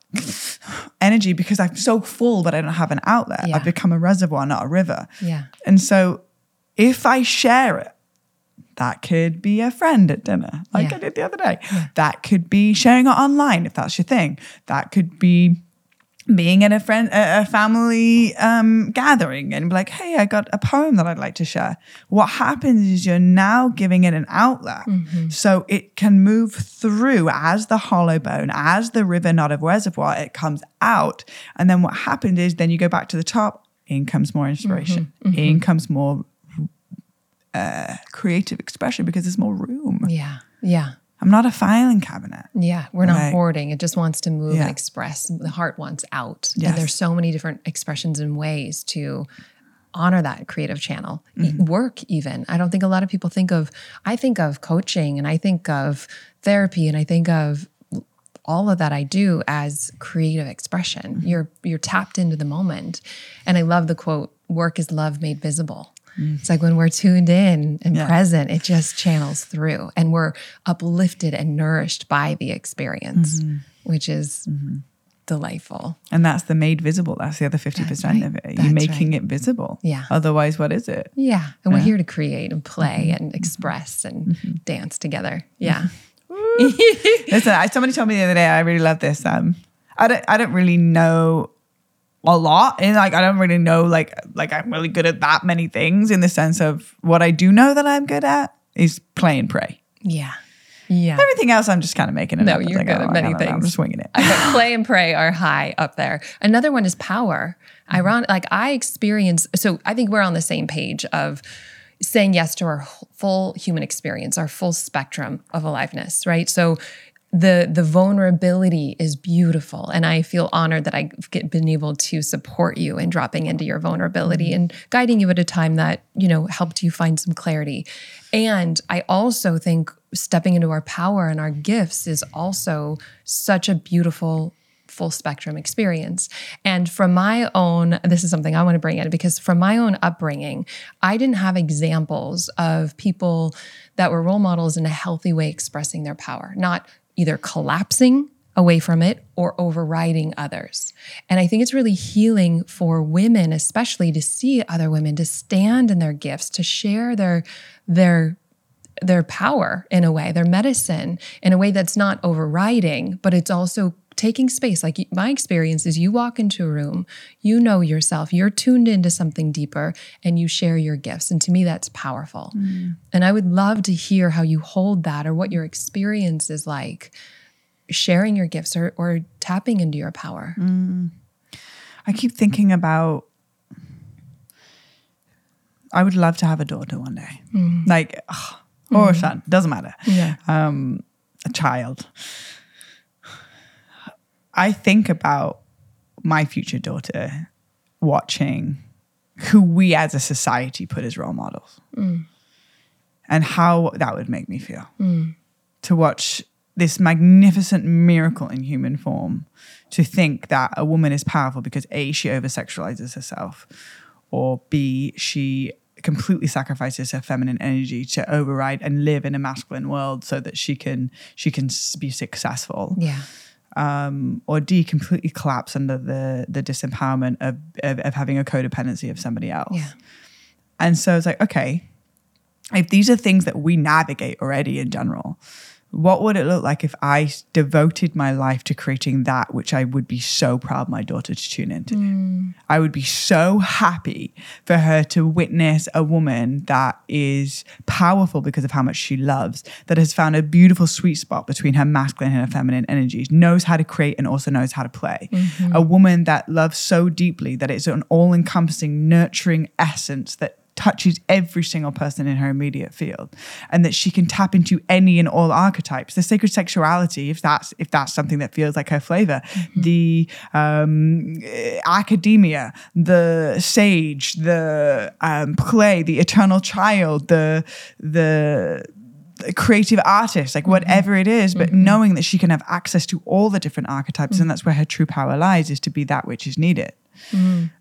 energy because I'm so full but I don't have an outlet. Yeah. I've become a reservoir, not a river. Yeah. And so if I share it, that could be a friend at dinner, like Yeah. I did the other day. That could be sharing it online if that's your thing. That could be being at a friend a family um, gathering and be like hey i got a poem that i'd like to share. What happens is you're now giving it an outlet. So it can move through as the hollow bone as the river not of reservoir it comes out. And then what happened is then you go back to the top in comes more inspiration. In comes more uh, creative expression because there's more room. Yeah. Yeah. I'm not a filing cabinet Yeah, we're not Right. hoarding. It just wants to move Yeah. and express. The heart wants out. Yes. And there's so many different expressions and ways to honor that creative channel. Mm-hmm. Work, even. I don't think a lot of people think of, I think of coaching and I think of therapy and I think of all of that I do as creative expression. Mm-hmm. You're you're tapped into the moment. And I love the quote, work is love made visible. It's like when we're tuned in and Mm. Yeah. present, it just channels through and we're uplifted and nourished by the experience, Mm-hmm. which is delightful. And that's the made visible. That's the other 50% right. of it. That's You're making right. it visible. Yeah. Otherwise, what is it? Yeah. And we're here to create and play Mm-hmm. and express and dance together. Yeah. Listen, I, somebody told me the other day, I really love this. Um, I don't, I don't really know a lot, and like I don't really know like like I'm really good at that many things in the sense of what I do know that I'm good at is play and pray. Yeah. Yeah. Everything else, I'm just kind of making it No, up. You're like, good oh, at I many don't know, I'm things. just winging it. but play and pray are high up there. Another one is power. Mm-hmm. Ironic, like I experience. So I think we're on the same page of saying yes to our full human experience, our full spectrum of aliveness, right? So the the vulnerability is beautiful, and I feel honored that I've been able to support you in dropping into your vulnerability mm-hmm. and guiding you at a time that you know helped you find some clarity. And I also think stepping into our power and our gifts is also such a beautiful full spectrum experience. And from my own, this is something I want to bring in because from my own upbringing, I didn't have examples of people that were role models in a healthy way expressing their power, not either collapsing away from it or overriding others. And I think it's really healing for women especially to see other women to stand in their gifts, to share their their their power in a way, their medicine in a way that's not overriding, but it's also taking space. Like my experience is you walk into a room, you know yourself, you're tuned into something deeper, and you share your gifts. And to me, that's powerful. Mm. And I would love to hear how you hold that or what your experience is like sharing your gifts or, or tapping into your power. Mm. I keep thinking about. I would love to have a daughter one day, mm. like ugh, or a son, doesn't matter. Yeah. um, a child. I think about my future daughter watching who we as a society put as role models mm. and how that would make me feel. Mm. To watch this magnificent miracle in human form to think that a woman is powerful because a she over sexualizes herself or b she completely sacrifices her feminine energy to override and live in a masculine world so that she can she can be successful. Yeah. Um, or D completely collapse under the the disempowerment of, of of having a codependency of somebody else. Yeah. And so it's like, okay, if these are things that we navigate already in general, what would it look like if I devoted my life to creating that which I would be so proud my daughter to tune into? Hmm. I would be so happy for her to witness a woman that is powerful because of how much she loves, that has found a beautiful sweet spot between her masculine and her feminine energies, knows how to create and also knows how to play. Mm-hmm. A woman that loves so deeply that it's an all encompassing, nurturing essence that touches every single person in her immediate field and that she can tap into any and all archetypes. The sacred sexuality if that's if that's something that feels like her flavor the um academia the sage the um play the eternal child the the creative artist, like whatever it is, but knowing that she can have access to all the different archetypes, and that's where her true power lies, is to be that which is needed.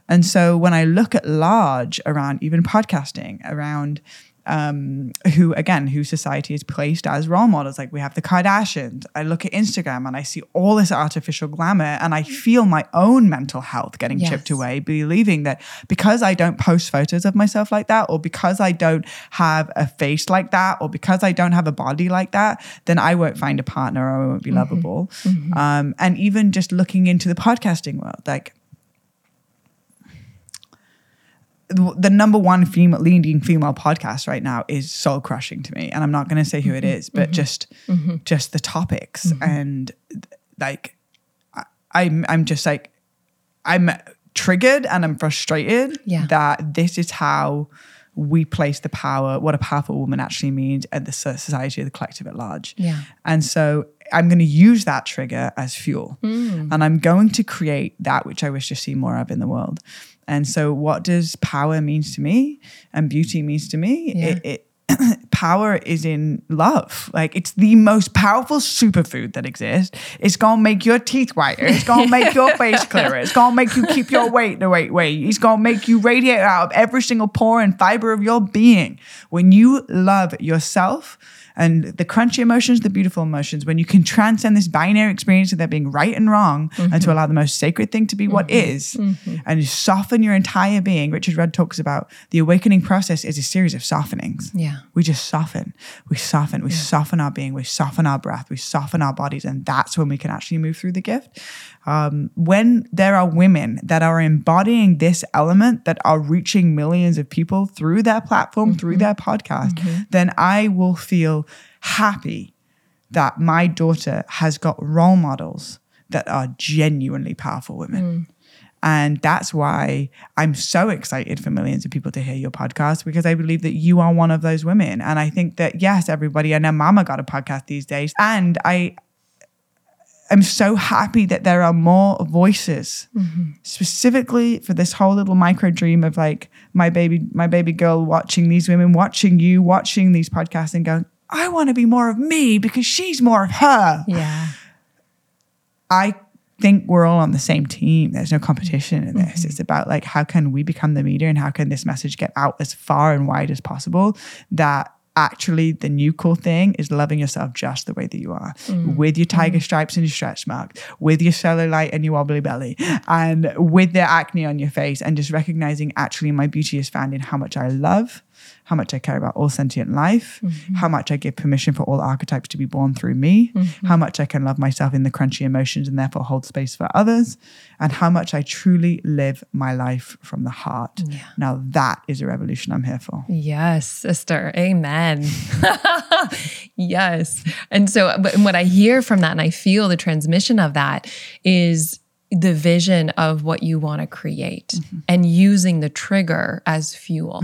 And so when I look at large around even podcasting, around um, who again, who society is placed as role models. Like we have the Kardashians. I look at Instagram and I see all this artificial glamour, and I feel my own mental health getting Yes. chipped away, believing that because I don't post photos of myself like that, or because I don't have a face like that, or because I don't have a body like that, then I won't find a partner or I won't be lovable. Um, and even just looking into the podcasting world, like the number one female leading female podcast right now is soul crushing to me. And i'm not going to say who it mm-hmm. is but mm-hmm. just mm-hmm. just the topics. And like I, i'm i'm just like i'm triggered and i'm frustrated Yeah. that this is how we place the power what a powerful woman actually means at the society of the collective at large. Yeah. and so I'm going to use that trigger as fuel. Mm. And I'm going to create that which I wish to see more of in the world. And so, what does power means to me and beauty means to me? Yeah. It, it power is in love. Like it's the most powerful superfood that exists. It's gonna make your teeth whiter. It's gonna make your face clearer. It's gonna make you keep your weight the right way. It's gonna make you radiate out of every single pore and fiber of your being. When you love yourself, and the crunchy emotions, the beautiful emotions, when you can transcend this binary experience of there being right and wrong and to mm-hmm. allow the most sacred thing to be what mm-hmm. is, mm-hmm. and you soften your entire being. Richard Rudd talks about the awakening process is a series of softenings. Yeah. We just soften, we soften, we soften our being, we soften our breath, we soften our bodies, and that's when we can actually move through the gift. Um, when there are women that are embodying this element that are reaching millions of people through their platform, through mm-hmm. their podcast, mm-hmm. then I will feel happy that my daughter has got role models that are genuinely powerful women. Mm. And that's why I'm so excited for millions of people to hear your podcast because I believe that you are one of those women. And I think that, yes, everybody, I know Mama got a podcast these days. And I, am so happy that there are more voices mm-hmm. specifically for this whole little micro dream of like my baby my baby girl watching these women watching you watching these podcasts and going i want to be more of me because she's more of her Yeah. I think we're all on the same team. There's no competition in this. Mm-hmm. It's about like how can we become the media and how can this message get out as far and wide as possible that actually the new cool thing is loving yourself just the way that you are. Mm. With your tiger mm. stripes and your stretch marks with your cellulite and your wobbly belly and with the acne on your face and just recognizing actually my beauty is found in how much i love how much I care about all sentient life, mm-hmm. how much I give permission for all archetypes to be born through me, mm-hmm. how much I can love myself in the crunchy emotions and therefore hold space for others, and how much I truly live my life from the heart. Now, that is a revolution I'm here for. Yes, sister. Amen. yes. And so, what I hear from that and I feel the transmission of that is the vision of what you want to create mm-hmm. and using the trigger as fuel.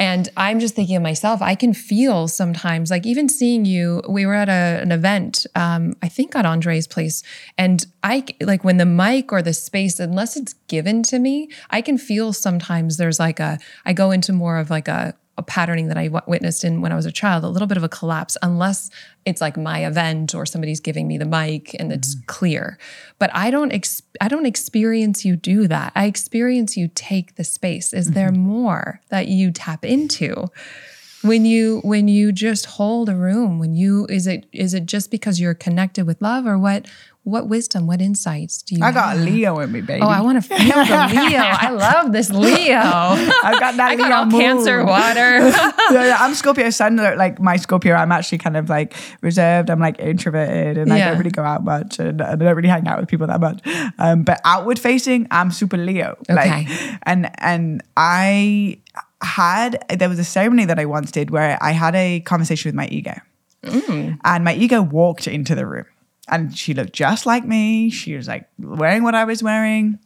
And I'm just thinking of myself, I can feel sometimes, like even seeing you, we were at a, an event, um, I think at Andre's place. And I, like when the mic or the space, unless it's given to me, I can feel sometimes there's like a, I go into more of like a, a patterning that I w- witnessed in when I was a child, a little bit of a collapse, unless it's like my event or somebody's giving me the mic and it's mm-hmm. clear. But I don't, ex- I don't experience you do that. I experience you take the space. Is there mm-hmm. more that you tap into? when you when you just hold a room when you is it is it just because you're connected with love or what what wisdom what insights do you I got have? Leo in me, baby. oh i want to feel the leo i love this leo I've got that i got Leo all cancer water yeah, yeah, I'm Scorpio Sun. Like my Scorpio, I'm actually kind of like reserved. I'm like introverted, and I don't really go out much, and I don't really hang out with people that much. Um, but outward facing, I'm super Leo. Like, Okay. and and I had there was a ceremony that I once did where I had a conversation with my ego, and my ego walked into the room, and she looked just like me. She was like wearing what I was wearing.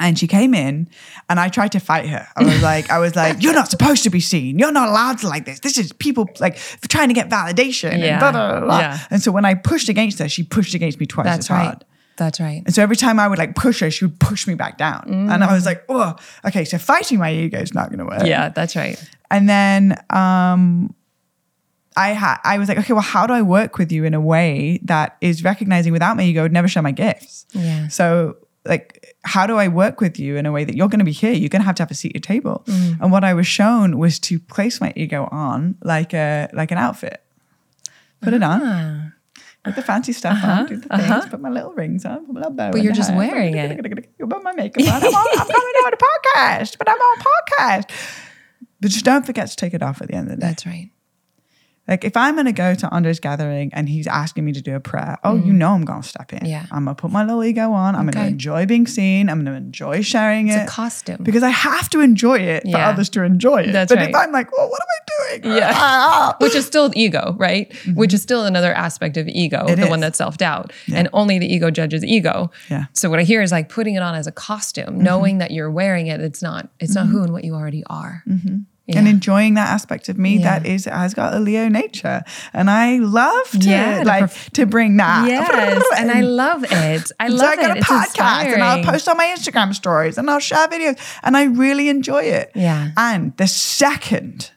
And she came in and I tried to fight her. I was like, I was like, you're not supposed to be seen. You're not allowed to like this. This is people like trying to get validation. And, Yeah. blah, blah, blah, blah. Yeah. and so when I pushed against her, she pushed against me twice that's as right hard. that's right And so every time I would like push her, she would push me back down. And I was like, oh, okay, so fighting my ego is not going to work. yeah that's right And then um, I had I was like, okay, well, how do I work with you in a way that is recognizing without my ego would never share my gifts? Yeah. So like how do I work with you in a way that you're going to be here? You're going to have to have a seat at your table. Mm. And what I was shown was to place my ego on like a like an outfit, put it on, Ah. put the fancy stuff on, do the things, put my little rings on, put my little bow. But you're just hair, wearing it. Put my makeup on. I'm, on, I'm coming on a podcast, but I'm on podcast. But just don't forget to take it off at the end of the day. That's right. Like if I'm gonna go to Andre's gathering and he's asking me to do a prayer, oh, you know I'm gonna step in. Mm. Yeah. I'm gonna put my little ego on. I'm gonna enjoy being seen. I'm gonna enjoy sharing It's it It's a costume. because I have to enjoy it for others to enjoy it. That's but right. if I'm like, well, what am I doing? Yeah. Ah. which is still ego, right? Which is still another aspect of ego, Mm-hmm. It the one is. that's self doubt. And only the ego judges ego. Yeah. So what I hear is like putting it on as a costume, Mm-hmm. knowing that you're wearing it. It's not. It's not who and what you already are. Mm-hmm. Yeah. And enjoying that aspect of me Yeah. that is has got a Leo nature, and I love to Yeah, like perf- to bring that. Yes, and I love it. I so love I got it. a podcast and I'll inspiring. post on my Instagram stories and I'll share videos and I really enjoy it. Yeah. And the second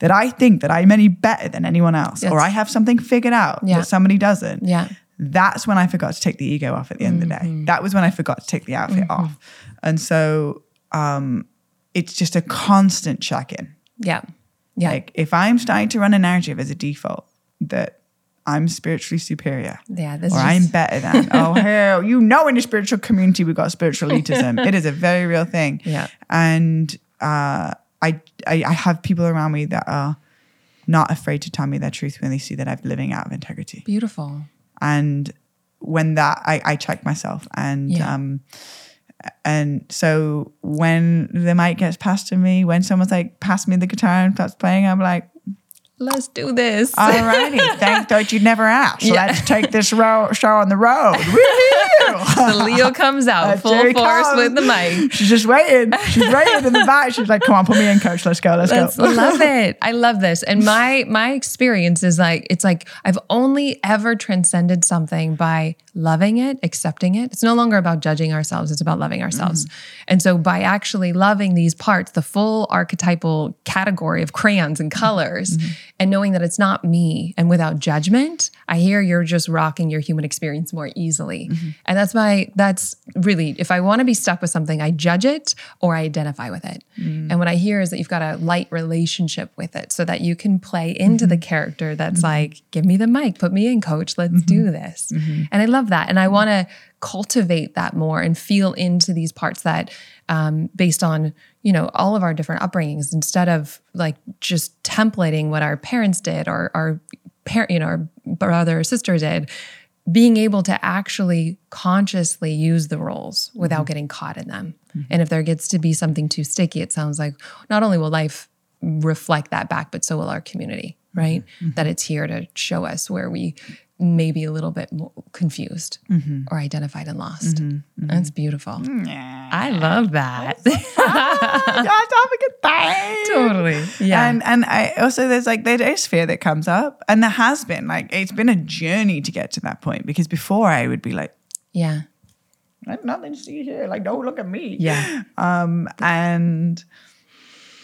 that I think that I'm any better than anyone else or I have something figured out Yeah. that somebody doesn't, Yeah. that's when I forgot to take the ego off at the end of the Mm-hmm. day. That was when I forgot to take the outfit off. And so um, it's just a constant check in. Yeah. Yeah. Like if I'm starting to run a narrative as a default that I'm spiritually superior, yeah. This or is I'm better than. Oh hell, you know, in the spiritual community we've got spiritual elitism. it is a very real thing. Yeah. and uh, I, I I have people around me that are not afraid to tell me their truth when they see that I'm living out of integrity. beautiful. And when that, I, I check myself and. Yeah. um and so when the mic gets passed to me, when someone's like, pass me the guitar and starts playing, I'm like, Let's do this. Alrighty, thank God you never asked. Yeah. Let's take this ro- show on the road. The Leo comes out Uh, full force comes. with the mic. She's just waiting. She's waiting in the back. She's like, "Come on, put me in, coach. Let's go. Let's Let's go." love it. I love this. And my my experience is like it's like I've only ever transcended something by loving it, accepting it. It's no longer about judging ourselves, it's about loving ourselves. Mm-hmm. And so by actually loving these parts, the full archetypal category of crayons and colors Mm-hmm. And knowing that it's not me and without judgment, I hear you're just rocking your human experience more easily. Mm-hmm. And that's my that's really if I want to be stuck with something, I judge it or I identify with it. Mm. And what I hear is that you've got a light relationship with it so that you can play into Mm-hmm. the character that's like, give me the mic, put me in, coach, let's Mm-hmm. do this. And I love that. And I want to cultivate that more and feel into these parts that um, based on, you know, all of our different upbringings, instead of like just templating what our parents did or our parent, you know, our brother or sister did, being able to actually consciously use the roles without Mm-hmm. getting caught in them. And if there gets to be something too sticky, it sounds like not only will life reflect that back, but so will our community, right? Mm-hmm. That it's here to show us where we may be a little bit confused Mm-hmm. or identified and lost. That's beautiful. Yeah. I love that. God's having a thing. totally. Yeah. And and I also there's like there is fear that comes up, and there has been like it's been a journey to get to that point because before I would be like, yeah. I have nothing to see here. Like, don't look at me. Yeah. Um, and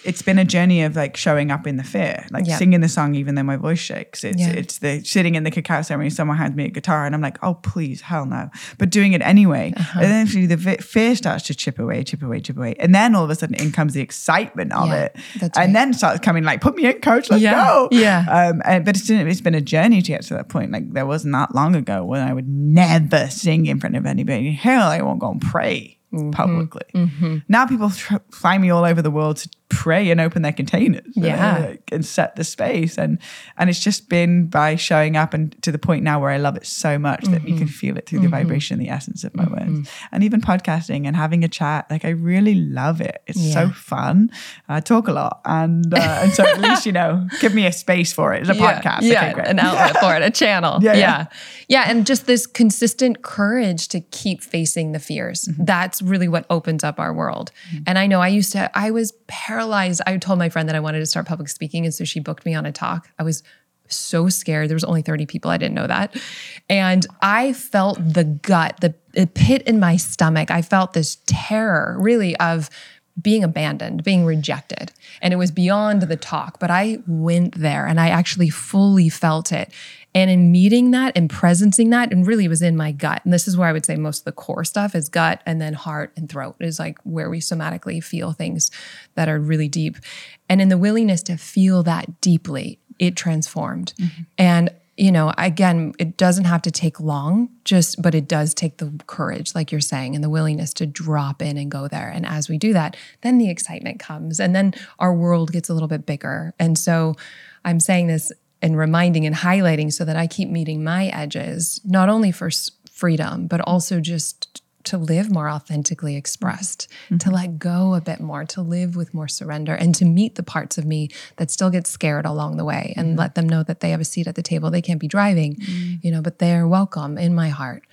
it's been a journey of like showing up in the fear, like Yeah. singing the song even though my voice shakes. It's Yeah. it's the sitting in the cacao ceremony, someone hands me a guitar, and I'm like, oh please, hell no. But doing it anyway, Uh-huh. and then eventually the fear starts to chip away, chip away, chip away, and then all of a sudden in comes the excitement of Yeah, it, that's and right. then starts coming like, put me in, coach, let's Yeah, go. yeah. Um, and, but it's been, it's been a journey to get to that point. Like there wasn't that long ago when I would never sing in front of anybody. Hell, I won't go and pray Mm-hmm. publicly. Now people tr- fly me all over the world to pray and open their containers, uh, Yeah. like, and set the space. And and it's just been by showing up and to the point now where I love it so much that you can Mm-hmm. feel it through the vibration, the essence of my words, and even podcasting and having a chat. Like I really love it. It's so fun. I talk a lot, and uh, and so at least you know, give me a space for it. It's a podcast. Yeah, okay, an outlet for it, a channel. Yeah, Yeah, yeah. yeah, and just this consistent courage to keep facing the fears. Mm-hmm. That's really what opens up our world. And I know I used to, I was paralyzed. I told my friend that I wanted to start public speaking, and so she booked me on a talk. I was so scared. There was only 30 people. I didn't know that. And I felt the gut, the, the pit in my stomach. I felt this terror really of being abandoned, being rejected. And it was beyond the talk, but I went there and I actually fully felt it. And in meeting that and presencing that, and really was in my gut. And this is where I would say most of the core stuff is gut and then heart and throat is like where we somatically feel things that are really deep. And in the willingness to feel that deeply, it transformed. Mm-hmm. And you know, again, it doesn't have to take long, just, but it does take the courage, like you're saying, and the willingness to drop in and go there. And as we do that, then the excitement comes and then our world gets a little bit bigger. And so I'm saying this and reminding and highlighting so that I keep meeting my edges, not only for freedom, but also just to live more authentically expressed, mm-hmm. to let go a bit more, to live with more surrender, and to meet the parts of me that still get scared along the way and mm-hmm. let them know that they have a seat at the table. They can't be driving, mm. you know, but they're welcome in my heart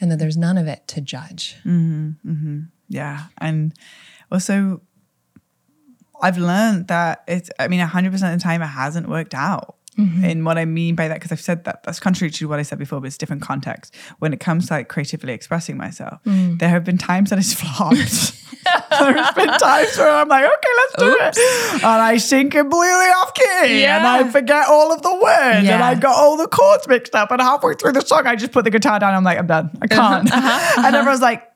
and that there's none of it to judge. Mm-hmm. Yeah. And also, I've learned that it's, I mean, 100% of the time it hasn't worked out. Mm-hmm. And what I mean by that, because I've said that that's contrary to what I said before, but it's different context. When it comes to like creatively expressing myself, mm. there have been times that it's flopped. There's been times where I'm like, okay, let's do it. And I sing completely off key and I forget all of the words and Yeah. I got all the chords mixed up. And halfway through the song, I just put the guitar down. I'm like, I'm done. I uh-huh. can't. Uh-huh. And everyone's like,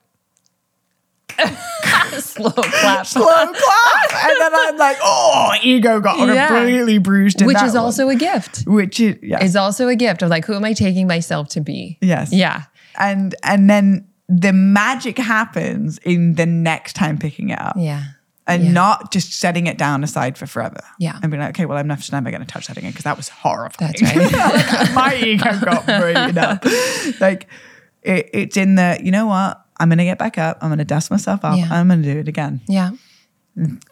Slow clap. slow clap. And then I'm like, oh, ego got Yeah. completely bruised. Which is one. also a gift. which is yes, Is also a gift of like, who am I taking myself to be? yes, Yeah. and and then the magic happens in the next time picking it up. Yeah. And Yeah. not just setting it down aside for forever. Yeah. And being like, okay, well, I'm never, never going to touch that again because that was horrifying. That's right. My ego got beaten up. Like, it, it's in the, you know what? I'm going to get back up. I'm going to dust myself off. Yeah. I'm going to do it again. Yeah.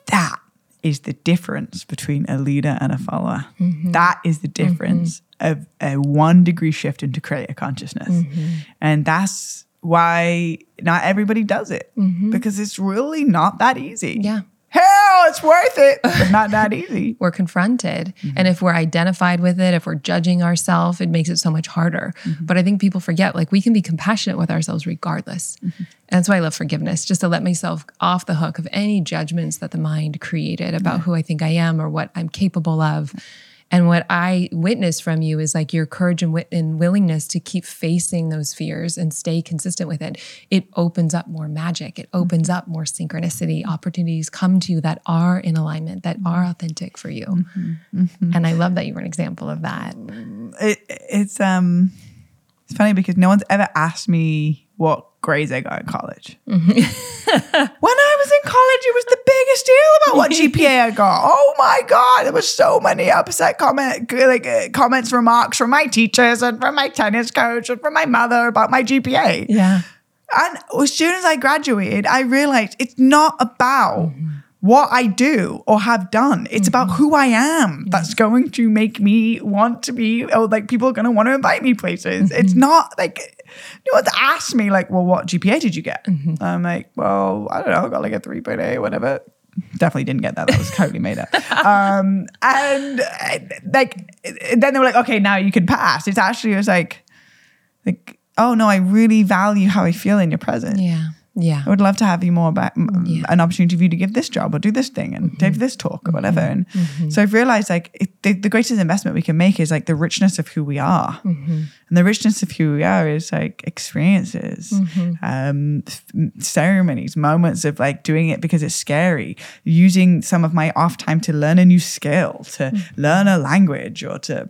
that is the difference between a leader and a follower. Mm-hmm. That is the difference of a one degree shift into creator consciousness. Mm-hmm. And that's why not everybody does it because it's really not that easy. Mm-hmm. Yeah. Hell, it's worth it, but not that easy. we're confronted. Mm-hmm. And if we're identified with it, if we're judging ourselves, it makes it so much harder. Mm-hmm. But I think people forget like we can be compassionate with ourselves regardless. Mm-hmm. And that's why I love forgiveness, just to let myself off the hook of any judgments that the mind created about who I think I am or what I'm capable of. And what I witness from you is like your courage and, and willingness to keep facing those fears and stay consistent with it. It opens up more magic. It mm-hmm. opens up more synchronicity. Opportunities come to you that are in alignment, that mm-hmm. are authentic for you. Mm-hmm. And I love that you were an example of that. It, it's um, it's funny because no one's ever asked me what grades I got in college. Mm-hmm. when I was in college, it was the biggest deal about what GPA I got. Oh my god, there was so many upset comment, like uh, comments, remarks from my teachers and from my tennis coach and from my mother about my GPA. Yeah. And as soon as I graduated, I realized it's not about mm-hmm. what I do or have done. It's about mm-hmm. who I am that's going to make me want to be, or like people are going to want to invite me places. It's not like, no one's asked me, like, well, what GPA did you get? I'm like, well, I don't know, I got like a 3.8 or whatever. Definitely didn't get that. That was totally made up. Um, and uh, like, then they were like, okay, now you can pass. It's actually, it was like, like, oh no, I really value how I feel in your presence. Yeah. Yeah. I would love to have you more about Yeah. an opportunity for you to give this job or do this thing and give mm-hmm. this talk or mm-hmm. whatever. And mm-hmm. so I've realized like it, the, the greatest investment we can make is like the richness of who we are. And the richness of who we are is like experiences, um, f- ceremonies, moments of like doing it because it's scary, using some of my off time to learn a new skill, to learn a language or to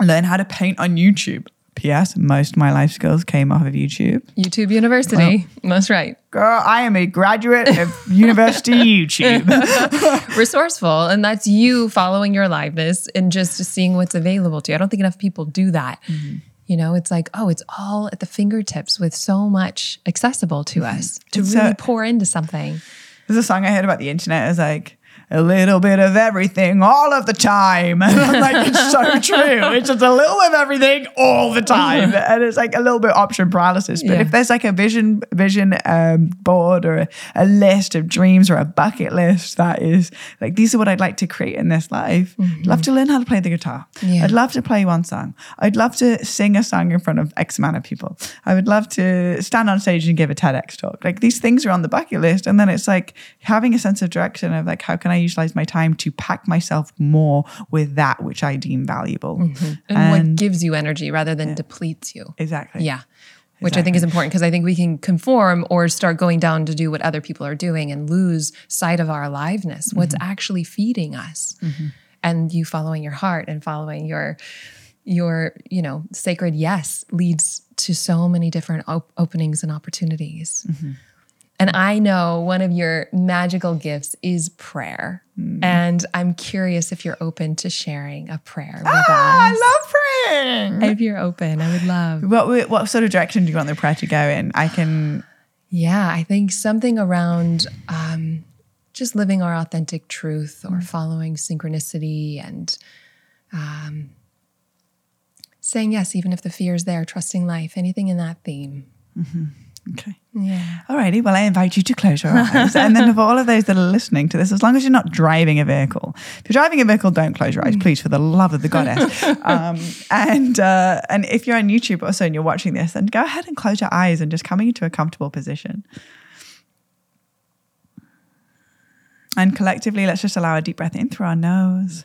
learn how to paint on YouTube. P.S. Most of my life skills came off of YouTube. YouTube University. That's right. Girl, I am a graduate of University YouTube. Resourceful. And that's you following your liveness and just seeing what's available to you. I don't think enough people do that. Mm-hmm. You know, it's like, oh, it's all at the fingertips with so much accessible to mm-hmm. us to It's really a- pour into something. There's a song I heard about the internet. It was like, a little bit of everything all of the time. And I'm like, it's so true. It's just a little bit of everything all the time. And it's like a little bit option paralysis. But Yeah. if there's like a vision, vision um, board or a, a list of dreams or a bucket list that is like, these are what I'd like to create in this life. I'd love to learn how to play the guitar. Yeah. I'd love to play one song. I'd love to sing a song in front of X amount of people. I would love to stand on stage and give a TEDx talk. Like these things are on the bucket list. And then it's like having a sense of direction of like, how can I utilize my time to pack myself more with that which I deem valuable? Mm-hmm. and, what gives you energy rather than depletes you. Exactly. Yeah. Which I think is important because I think we can conform or start going down to do what other people are doing and lose sight of our aliveness, what's mm-hmm. actually feeding us. Mm-hmm. And you following your heart and following your your, you know, sacred yes leads to so many different op- openings and opportunities. And I know one of your magical gifts is prayer. And I'm curious if you're open to sharing a prayer with Ah, us. I love praying. If you're open, I would love. What, what sort of direction do you want the prayer to go in? I can, Yeah, I think something around um, just living our authentic truth or following synchronicity and um, saying yes, even if the fear is there, trusting life, anything in that theme. Okay. Yeah. Alrighty, well, I invite you to close your eyes. and then, for all of those that are listening to this, as long as you're not driving a vehicle, if you're driving a vehicle, don't close your eyes, please, for the love of the goddess. um, and uh, and if you're on YouTube also and you're watching this, then go ahead and close your eyes and just coming into a comfortable position. And collectively, let's just allow a deep breath in through our nose.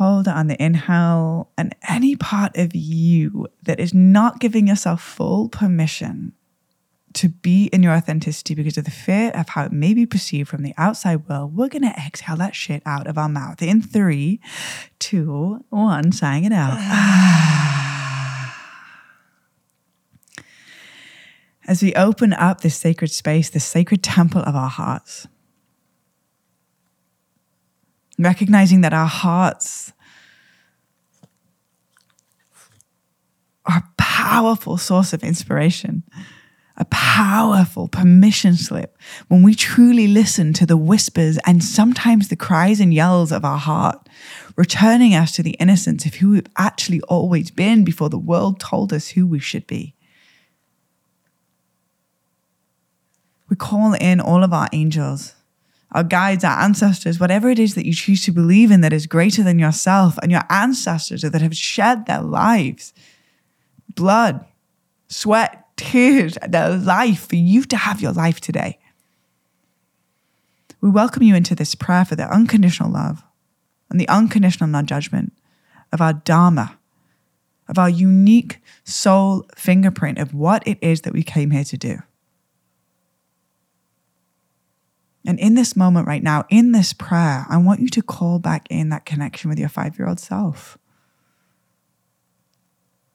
Hold on the inhale, and any part of you that is not giving yourself full permission to be in your authenticity because of the fear of how it may be perceived from the outside world, we're going to exhale that shit out of our mouth in three, two, one, sighing it out. As we open up this sacred space, this sacred temple of our hearts, recognizing that our hearts are a powerful source of inspiration, a powerful permission slip when we truly listen to the whispers and sometimes the cries and yells of our heart, returning us to the innocence of who we've actually always been before the world told us who we should be. We call in all of our angels our guides, our ancestors, whatever it is that you choose to believe in that is greater than yourself and your ancestors that have shed their lives, blood, sweat, tears, their life for you to have your life today. We welcome you into this prayer for the unconditional love and the unconditional non judgment of our Dharma, of our unique soul fingerprint of what it is that we came here to do. And in this moment right now, in this prayer, I want you to call back in that connection with your five year old self.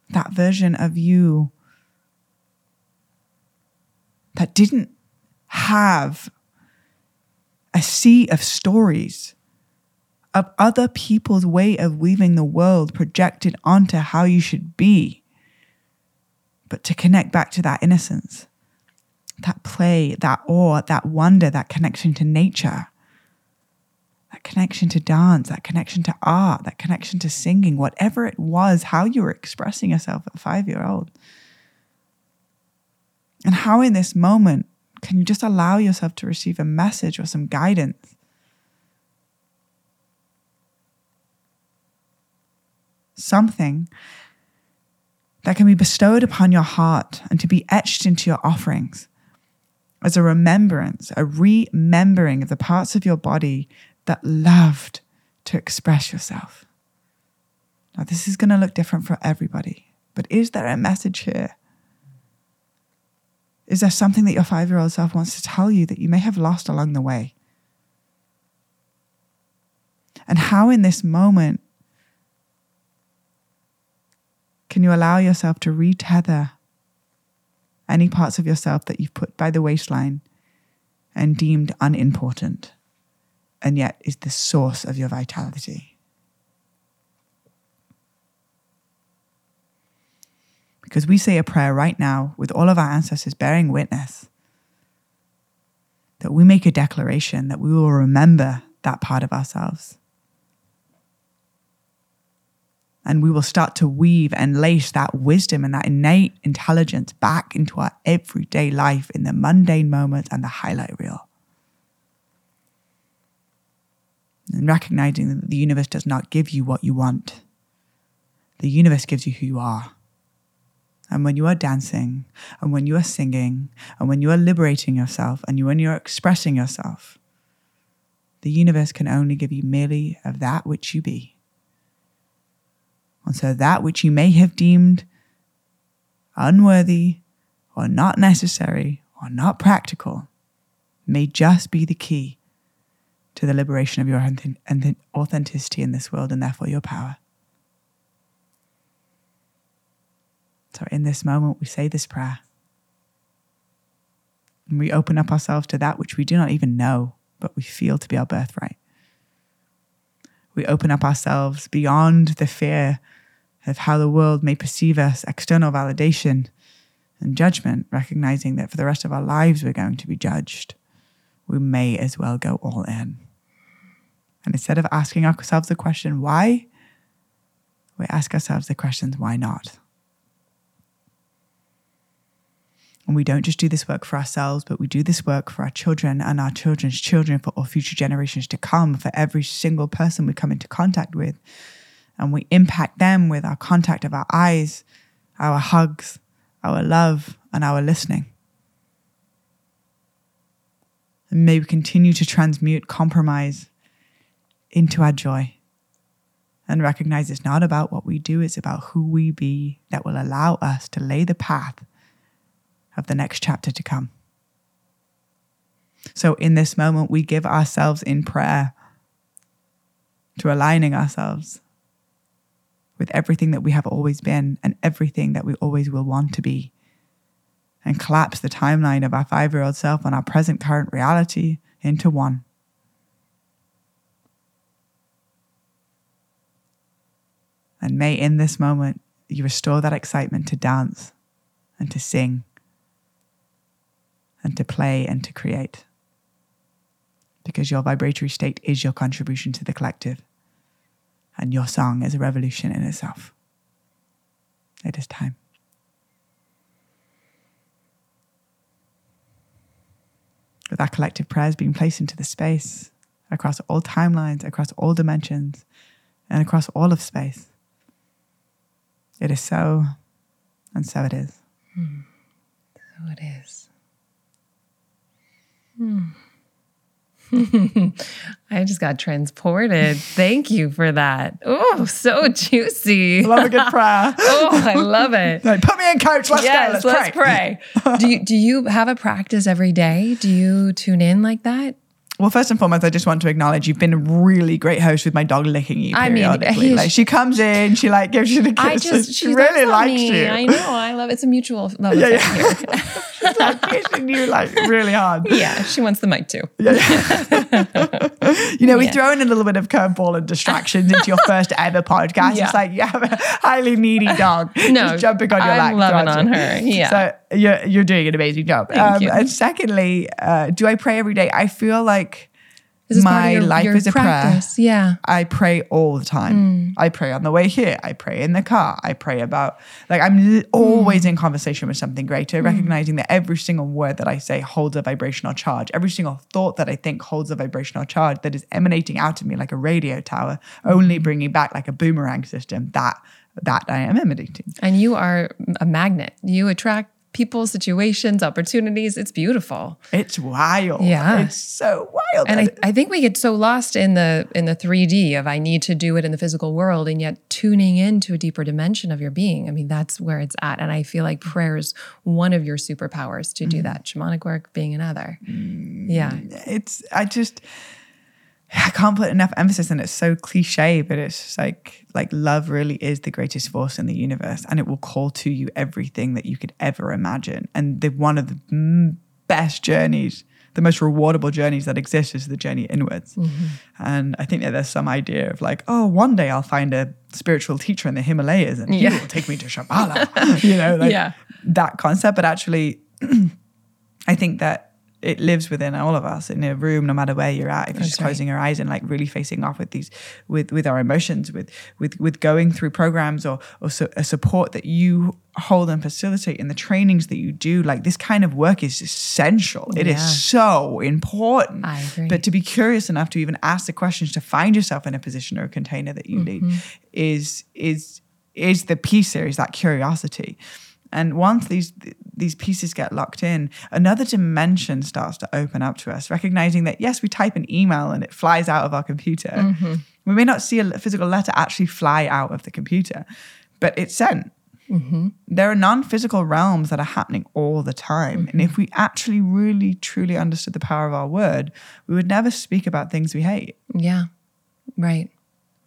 That version of you that didn't have a sea of stories of other people's way of weaving the world projected onto how you should be, but to connect back to that innocence that play, that awe, that wonder, that connection to nature, that connection to dance, that connection to art, that connection to singing, whatever it was, how you were expressing yourself at five year old. And how in this moment can you just allow yourself to receive a message or some guidance? Something that can be bestowed upon your heart and to be etched into your offerings as a remembrance, a remembering of the parts of your body that loved to express yourself. Now, this is going to look different for everybody, but is there a message here? Is there something that your five year old self wants to tell you that you may have lost along the way? And how, in this moment, can you allow yourself to retether any parts of yourself that you've put by the waistline and deemed unimportant, and yet is the source of your vitality. Because we say a prayer right now with all of our ancestors bearing witness that we make a declaration that we will remember that part of ourselves. And we will start to weave and lace that wisdom and that innate intelligence back into our everyday life in the mundane moments and the highlight reel. And recognizing that the universe does not give you what you want, the universe gives you who you are. And when you are dancing, and when you are singing, and when you are liberating yourself, and when you are expressing yourself, the universe can only give you merely of that which you be. And so that which you may have deemed unworthy or not necessary or not practical may just be the key to the liberation of your authenticity in this world and therefore your power. So, in this moment, we say this prayer and we open up ourselves to that which we do not even know, but we feel to be our birthright. We open up ourselves beyond the fear of how the world may perceive us, external validation and judgment, recognizing that for the rest of our lives we're going to be judged. We may as well go all in. And instead of asking ourselves the question, why, we ask ourselves the questions, why not? And we don't just do this work for ourselves, but we do this work for our children and our children's children, for all future generations to come, for every single person we come into contact with and we impact them with our contact of our eyes, our hugs, our love, and our listening. And may we continue to transmute compromise into our joy and recognize it's not about what we do, it's about who we be that will allow us to lay the path of the next chapter to come. So, in this moment, we give ourselves in prayer to aligning ourselves with everything that we have always been and everything that we always will want to be, and collapse the timeline of our five year old self and our present current reality into one. And may in this moment you restore that excitement to dance and to sing and to play and to create. Because your vibratory state is your contribution to the collective and your song is a revolution in itself. It is time. With our collective prayers being placed into the space across all timelines, across all dimensions, and across all of space. It is so, and so it is. Mm. So it is. Mm. I just got transported. Thank you for that. Oh, so juicy. Love a good prayer. oh, I love it. Like, put me in, coach. Let's yes, go. Let's, let's pray. pray. do you do you have a practice every day? Do you tune in like that? Well, first and foremost, I just want to acknowledge you've been a really great host with my dog licking you periodically. I mean, like she comes in, she like gives you the kiss. I just she really likes me. you. I know. I love it's a mutual love yeah, yeah. here. She's like kissing you like really hard. Yeah, she wants the mic too. Yeah. you know, we throw in a little bit of curveball and distractions into your first ever podcast. Yeah. It's like you have a highly needy dog no, just jumping on your I'm lap. I'm loving on her. Yeah. So you're you're doing an amazing job. Um. And secondly, uh, do I pray every day? I feel like my your, life your is a practice. prayer. Yeah. I pray all the time. Mm. I pray on the way here. I pray in the car. I pray about, like, I'm always mm. in conversation with something greater, mm. recognizing that every single word that I say holds a vibrational charge. Every single thought that I think holds a vibrational charge that is emanating out of me like a radio tower, only mm. bringing back like a boomerang system that that I am emanating. And you are a magnet. You attract people, situations, opportunities. It's beautiful. It's wild. Yeah. It's so wild. And I, I think we get so lost in the in the 3D of I need to do it in the physical world and yet tuning into a deeper dimension of your being. I mean, that's where it's at. And I feel like prayer is one of your superpowers to do mm. that. Shamanic work being another. Mm. Yeah. It's I just I can't put enough emphasis and it's so cliche, but it's like like love really is the greatest force in the universe and it will call to you everything that you could ever imagine. And the one of the best journeys, the most rewardable journeys that exist is the journey inwards. Mm-hmm. And I think that there's some idea of like, oh, one day I'll find a spiritual teacher in the Himalayas and yeah. he will take me to Shambhala, you know, like yeah. that concept. But actually, I think that it lives within all of us in a room, no matter where you're at. If you're just right. closing your eyes and like really facing off with these, with with our emotions, with with with going through programs or or su- a support that you hold and facilitate in the trainings that you do, like this kind of work is essential. It is Yeah. so important. I agree. But to be curious enough to even ask the questions to find yourself in a position or a container that you Mm-hmm. lead is is is the piece there is that curiosity and once these these pieces get locked in another dimension starts to open up to us recognizing that yes we type an email and it flies out of our computer Mm-hmm. we may not see a physical letter actually fly out of the computer but it's sent Mm-hmm. there are non-physical realms that are happening all the time and if we actually really truly understood the power of our word we would never speak about things we hate Yeah. Right.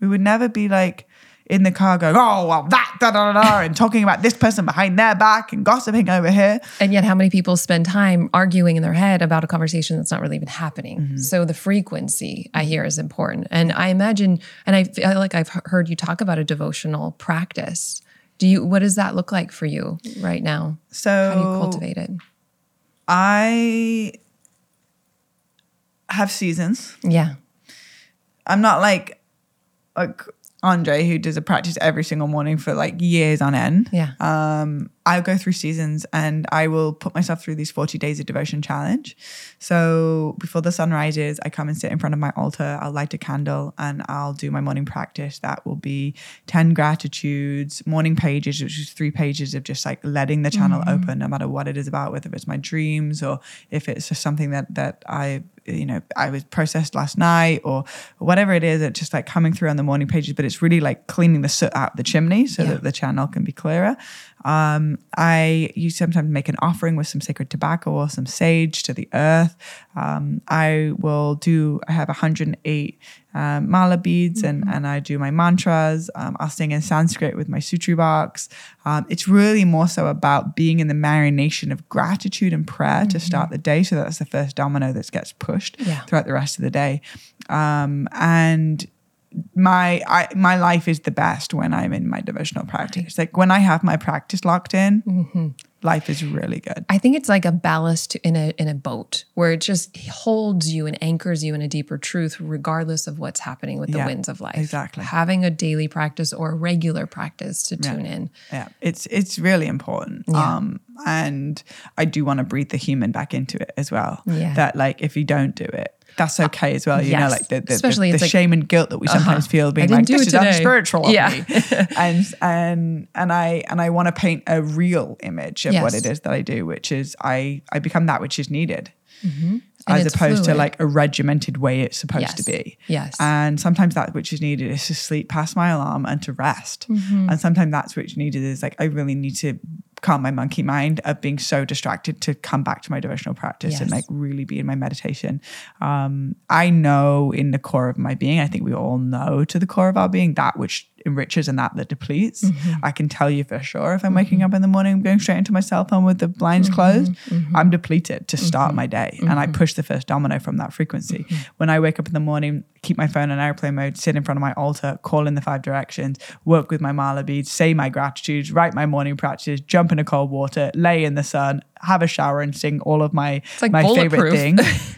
we would never be like in the car going, oh, well, that, da, da, da, da, and talking about this person behind their back and gossiping over here. And yet, how many people spend time arguing in their head about a conversation that's not really even happening? Mm-hmm. So, the frequency I hear is important. And I imagine, and I feel like I've heard you talk about a devotional practice. Do you, what does that look like for you right now? So How do you cultivate it? I have seasons. Yeah. I'm not like like Andre who does a practice every single morning for like years on end. Yeah. Um, I go through seasons and I will put myself through these 40 days of devotion challenge. So before the sun rises, I come and sit in front of my altar. I'll light a candle and I'll do my morning practice. That will be 10 gratitudes, morning pages, which is three pages of just like letting the channel open, no matter what it is about, whether it's my dreams or if it's just something that that I you know I was processed last night or whatever it is. It's just like coming through on the morning pages, but it's really like cleaning the soot out of the chimney so Yeah. that the channel can be clearer. Um, I you sometimes make an offering with some sacred tobacco or some sage to the earth. Um, I will do. I have 108 um, mala beads and and I do my mantras. Um, I'll sing in Sanskrit with my shruti box. Um, it's really more so about being in the marination of gratitude and prayer to start the day. So that's the first domino that gets pushed Yeah. throughout the rest of the day. Um, and my I, my life is the best when I'm in my devotional practice. Like when I have my practice locked in, life is really good. I think it's like a ballast in a in a boat where it just holds you and anchors you in a deeper truth, regardless of what's happening with the Yeah, winds of life. exactly. Having a daily practice or a regular practice to tune in. Yeah, it's it's really important. Um, and I do want to breathe the human back into it as well. Yeah. That like if you don't do it, that's okay as well. You know, like the the, Especially the, the like, shame and guilt that we uh-huh. sometimes feel being like this is today." unspiritual of Yeah. me. and and and I and I want to paint a real image of what it is that I do, which is I I become that which is needed. Mm-hmm. And As opposed to like a regimented way it's supposed to be. Yes. And sometimes that which is needed is to sleep past my alarm and to rest. Mm-hmm. And sometimes that's which needed is like I really need to calm my monkey mind of being so distracted to come back to my devotional practice and like really be in my meditation. Um, I know in the core of my being, I think we all know to the core of our being that which enriches and that that depletes. Mm-hmm. I can tell you for sure if I'm waking up in the morning, I'm going straight into my cell phone with the blinds closed, Mm-hmm. I'm depleted to start my day. And I push the first domino from that frequency. Mm-hmm. When I wake up in the morning, keep my phone on airplane mode, sit in front of my altar, call in the five directions, work with my mala beads, say my gratitudes, write my morning practices, jump in a cold water, lay in the sun, have a shower and sing all of my, like my favorite bulletproof.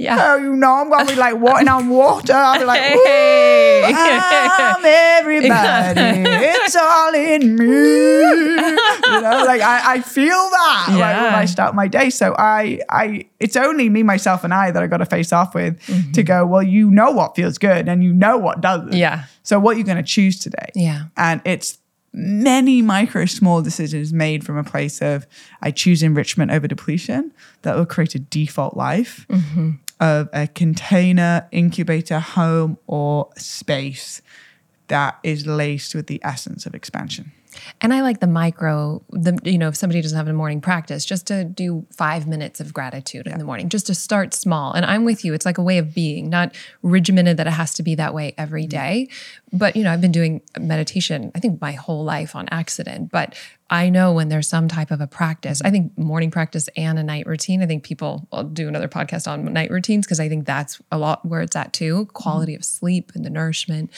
yeah. Oh, you know, I'm gonna be like walking on water. I'll be like, Hey. I'm everybody. it's all in me. You know, like I, I feel that like, when I start my day. So I, I, it's only me, myself, and I that I got to face off with mm-hmm. to go. Well, you know what feels good, and you know what doesn't. Yeah. So what you're going to choose today? Yeah. And it's many micro small decisions made from a place of I choose enrichment over depletion that will create a default life mm-hmm. Of a container, incubator, home, or space that is laced with the essence of expansion. And I like the micro, the you know, if somebody doesn't have a morning practice, just to do five minutes of gratitude in the morning, just to start small. And I'm with you. It's like a way of being, not regimented that it has to be that way every mm-hmm. day. But you know, I've been doing meditation, I think my whole life on accident. But I know when there's some type of a practice, I think morning practice and a night routine. I think people will do another podcast on night routines because I think that's a lot where it's at too quality of sleep and the nourishment.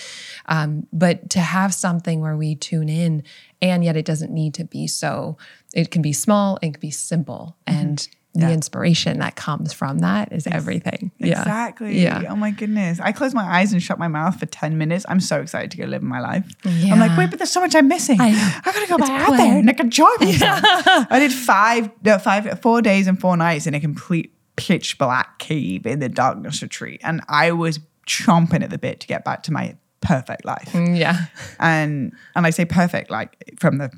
Um, but to have something where we tune in and yet it doesn't need to be so, it can be small, it can be simple. And the inspiration that comes from that is everything. Yeah. Exactly. Yeah. Oh my goodness. I close my eyes and shut my mouth for 10 minutes. I'm so excited to go live my life. I'm like, wait, but there's so much I'm missing. I I, gotta go back out there and I can enjoy myself. I did five, no, five, four days and four nights in a complete pitch black cave in the darkness retreat. And I was chomping at the bit to get back to my perfect life. Mm, Yeah. And and I say perfect, like from the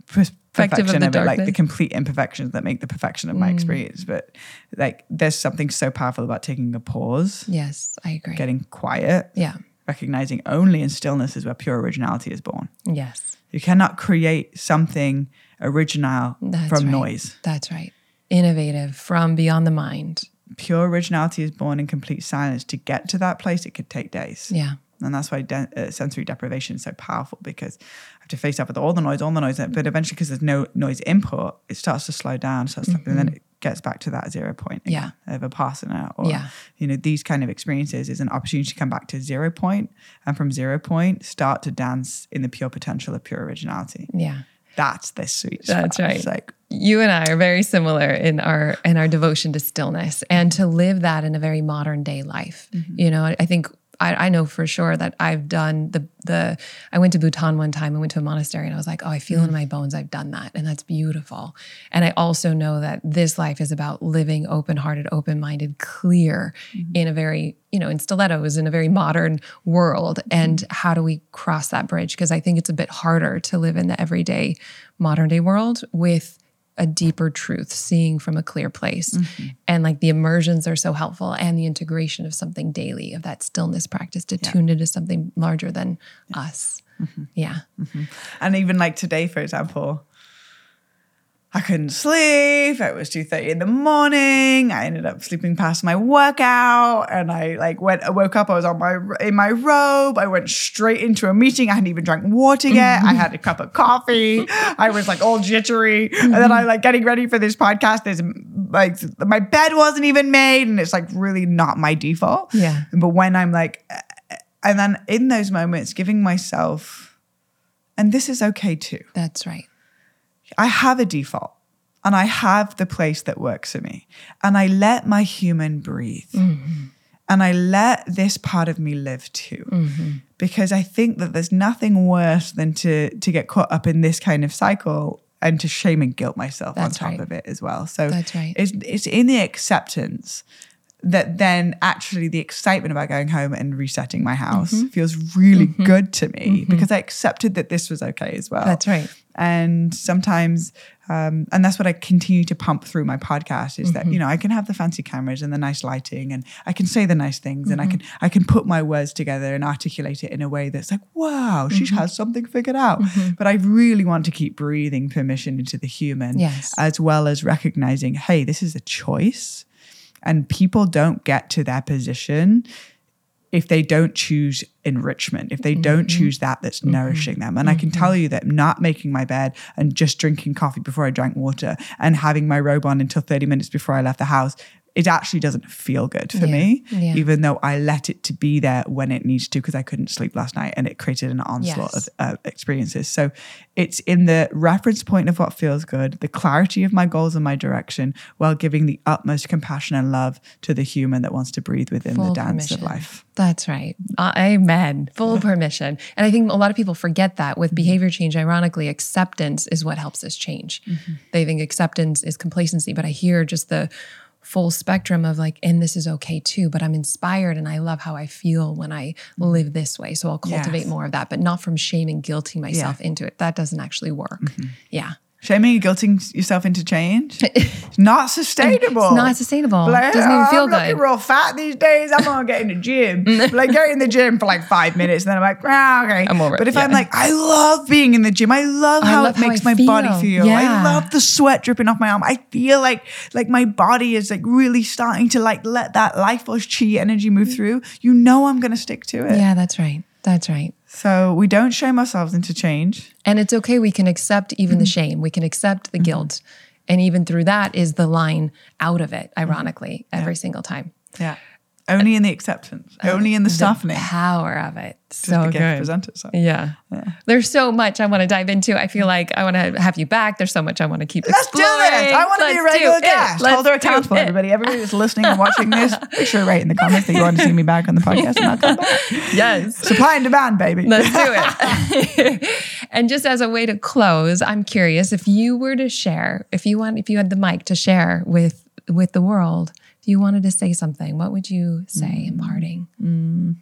Perspective of perfection the of, it, like the complete imperfections that make the perfection of my experience. But like, there's something so powerful about taking a pause, Yes, I agree. getting quiet, Yeah. recognizing only in stillness is where pure originality is born. Yes. You cannot create something original That's from right. noise. That's right. Innovative from beyond the mind. Pure originality is born in complete silence. To get to that place, it could take days. Yeah. And that's why de- uh, sensory deprivation is so powerful because I have to face up with all the noise, all the noise. But eventually, because there's no noise input, it starts to slow down. Starts to- and then it gets back to that zero point again, of a Vipassana. Or, Yeah. you know, these kind of experiences is an opportunity to come back to zero point and from zero point, start to dance in the pure potential of pure originality. Yeah. That's the sweet spot. That's right. It's like, You and I are very similar in our in our devotion to stillness and to live that in a very modern day life. You know, I think I, I know for sure that I've done the the I went to Bhutan one time. I went to a monastery and I was like, oh, I feel in mm. my bones I've done that, and that's beautiful. And I also know that this life is about living open hearted, open minded, clear mm-hmm. in a very you know in stilettos in a very modern world. Mm-hmm. And how do we cross that bridge? Because I think it's a bit harder to live in the everyday modern day world with a deeper truth, seeing from a clear place. Mm-hmm. And like the immersions are so helpful and the integration of something daily, of that stillness practice to tune into something larger than us. Mm-hmm. Yeah. Mm-hmm. And even like today, for example, I couldn't sleep. It was 2.30 in the morning. I ended up sleeping past my workout and I like went, I woke up, I was on my, in my robe. I went straight into a meeting. I hadn't even drank water yet. I had a cup of coffee. I was like all jittery. And then I like getting ready for this podcast. There's like, my bed wasn't even made and it's like really not my default. Yeah. But when I'm like, and then in those moments, giving myself, and this is okay too. That's right. I have a default and I have the place that works for me. And I let my human breathe. Mm-hmm. And I let this part of me live too. Mm-hmm. Because I think that there's nothing worse than to to get caught up in this kind of cycle and to shame and guilt myself That's on top right. of it as well. So That's right. it's it's in the acceptance that then actually the excitement about going home and resetting my house Mm-hmm. feels really mm-hmm. good to me because I accepted that this was okay as well. That's right. And sometimes, um, and that's what I continue to pump through my podcast is Mm-hmm. that you know I can have the fancy cameras and the nice lighting, and I can say the nice things, and I Mm-hmm. can I can put my words together and articulate it in a way that's like, wow, she Mm-hmm. has something figured out. But I really want to keep breathing permission into the human, Yes. as well as recognizing, hey, this is a choice, and people don't get to their position if they don't choose enrichment, if they don't mm-hmm. choose that that's mm-hmm. nourishing them. And I can tell mm-hmm. you that not making my bed and just drinking coffee before I drank water and having my robe on until 30 minutes before I left the house, it actually doesn't feel good for Yeah, me, yeah. even though I let it to be there when it needs to because I couldn't sleep last night and it created an onslaught Yes. of uh, experiences. So it's in the reference point of what feels good, the clarity of my goals and my direction, while giving the utmost compassion and love to the human that wants to breathe within the Full dance of life. That's right. Uh, amen. Full permission. And I think a lot of people forget that with behavior change, ironically, acceptance is what helps us change. They think acceptance is complacency, but I hear just the full spectrum of like, and this is okay too, but I'm inspired and I love how I feel when I live this way. So I'll cultivate Yes. more of that, but not from shame and guilting myself into it. That doesn't actually work. Mm-hmm. Yeah. Shaming and guilting yourself into change, it's not sustainable. It's not sustainable. Like, Doesn't even "Oh, feel I'm looking good. real fat these days. I'm gonna get in the gym. like get in the gym for like five minutes, and then I'm like, ah, okay. I'm over it, But if I'm like, I love being in the gym. I love I how love it makes I my body feel. feel. Yeah. I love the sweat dripping off my arm. I feel like like my body is like really starting to like let that life force chi energy move through. You know, I'm gonna stick to it. Yeah, that's right. That's right. So we don't shame ourselves into change. And it's okay. We can accept even the mm-hmm. shame. We can accept the mm-hmm. guilt. And even through that is the line out of it, mm-hmm. ironically, every single time. Yeah. Uh, oh, only in the acceptance, only in the softening. Power of it. So the good. present itself. Yeah. There's so much I want to dive into. I feel like I want to have you back. There's so much I want to keep Let's do exploring. this. I want to be a Let's do regular guest. Let's Hold her do accountable, everybody. Everybody that's listening and watching this, make sure to write in the comments that you want to see me back on the podcast and I'll come back. Yes. Supply and demand, baby. Let's do it. and just as a way to close, I'm curious if you were to share, if you want, if you had the mic to share with with the world, if you wanted to say something, what would you say in mm. parting? Mm.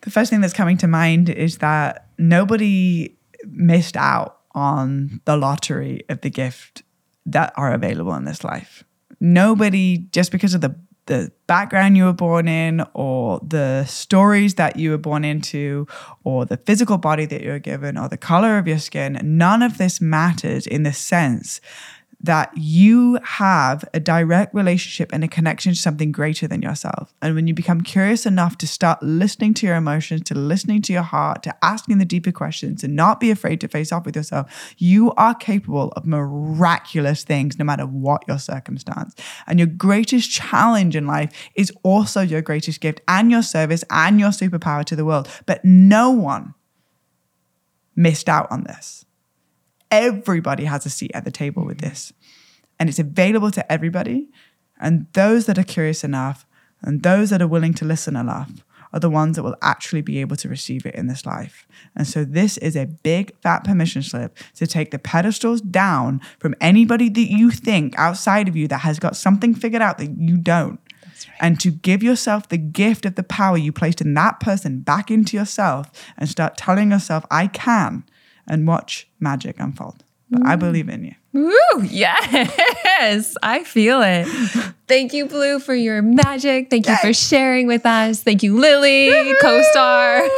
the first thing that's coming to mind is that nobody missed out on the lottery of the gift that are available in this life. Nobody, just because of the the background you were born in, or the stories that you were born into, or the physical body that you were given, or the color of your skin, none of this matters in the sense that you have a direct relationship and a connection to something greater than yourself. And when you become curious enough to start listening to your emotions, to listening to your heart, to asking the deeper questions, and not be afraid to face off with yourself, you are capable of miraculous things no matter what your circumstance. And your greatest challenge in life is also your greatest gift and your service and your superpower to the world. But no one missed out on this everybody has a seat at the table with mm. this. And it's available to everybody. And those that are curious enough and those that are willing to listen enough are the ones that will actually be able to receive it in this life. And so this is a big fat permission slip to take the pedestals down from anybody that you think outside of you that has got something figured out that you don't. And to give yourself the gift of the power you placed in that person back into yourself and start telling yourself, I can, and watch magic unfold. But I mm. believe in you. Woo! Yes, I feel it. Thank you, Blu, for your magic. Thank you for sharing with us. Thank you, Lily, co-star.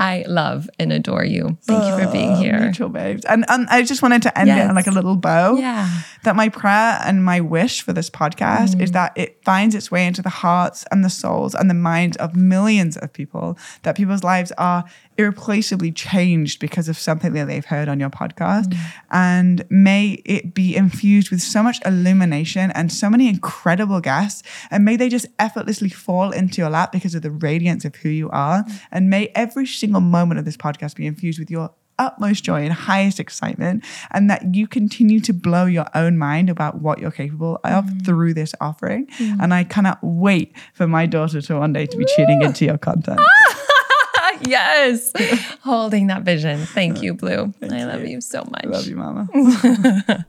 I love and adore you. Thank you for being Oh, here. Mutual babes. And, and I just wanted to end it on like a little bow. Yeah. That my prayer and my wish for this podcast Mm. is that it finds its way into the hearts and the souls and the minds of millions of people, that people's lives are irreplaceably changed because of something that they've heard on your podcast. Mm. And may it be infused with so much illumination and so many incredible guests. And may they just effortlessly fall into your lap because of the radiance of who you are. And may every single moment of this podcast be infused with your utmost joy and highest excitement, and that you continue to blow your own mind about what you're capable of mm. through this offering. Mm. And I cannot wait for my daughter to one day to be tuning into your content. yes. Holding that vision. Thank uh, you, Blu. I love you so much. Love you, Mama.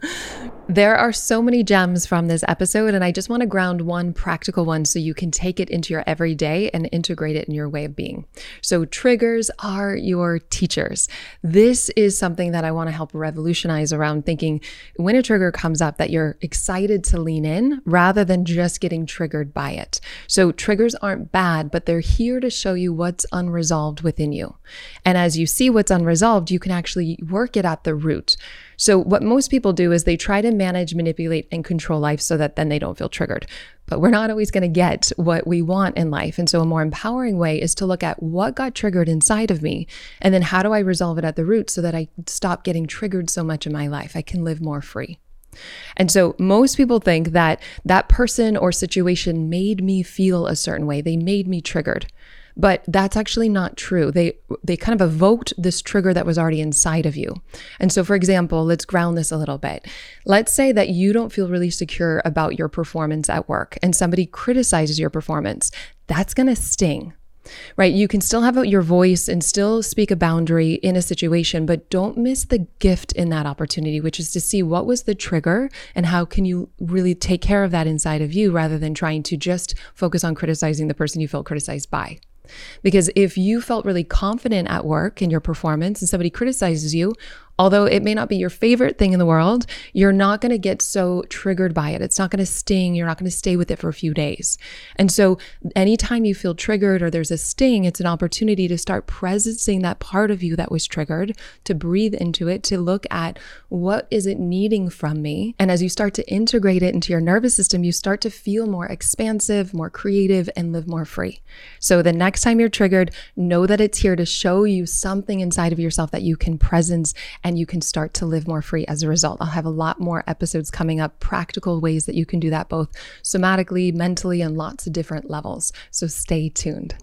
There are so many gems from this episode, and I just want to ground one practical one so you can take it into your everyday and integrate it in your way of being. So, triggers are your teachers. This is something that I want to help revolutionize around thinking when a trigger comes up that you're excited to lean in rather than just getting triggered by it. So, triggers aren't bad, but they're here to show you what's unresolved within you. And as you see what's unresolved, you can actually work it at the root. So, what most people do is they try to manage, manipulate, and control life so that then they don't feel triggered. But we're not always going to get what we want in life. And so, a more empowering way is to look at what got triggered inside of me. And then, how do I resolve it at the root so that I stop getting triggered so much in my life? I can live more free. And so most people think that that person or situation made me feel a certain way. They made me triggered. But that's actually not true. They they kind of evoked this trigger that was already inside of you. And so for example, let's ground this a little bit. Let's say that you don't feel really secure about your performance at work and somebody criticizes your performance. That's going to sting right? You can still have your voice and still speak a boundary in a situation, but don't miss the gift in that opportunity, which is to see what was the trigger and how can you really take care of that inside of you rather than trying to just focus on criticizing the person you felt criticized by. Because if you felt really confident at work in your performance and somebody criticizes you, although it may not be your favorite thing in the world, you're not going to get so triggered by it. It's not going to sting. You're not going to stay with it for a few days. And so, anytime you feel triggered or there's a sting, it's an opportunity to start presencing that part of you that was triggered, to breathe into it, to look at what is it needing from me. And as you start to integrate it into your nervous system, you start to feel more expansive, more creative, and live more free. So, the next time you're triggered, know that it's here to show you something inside of yourself that you can presence and you can start to live more free as a result. I'll have a lot more episodes coming up, practical ways that you can do that both somatically, mentally, and lots of different levels. So stay tuned.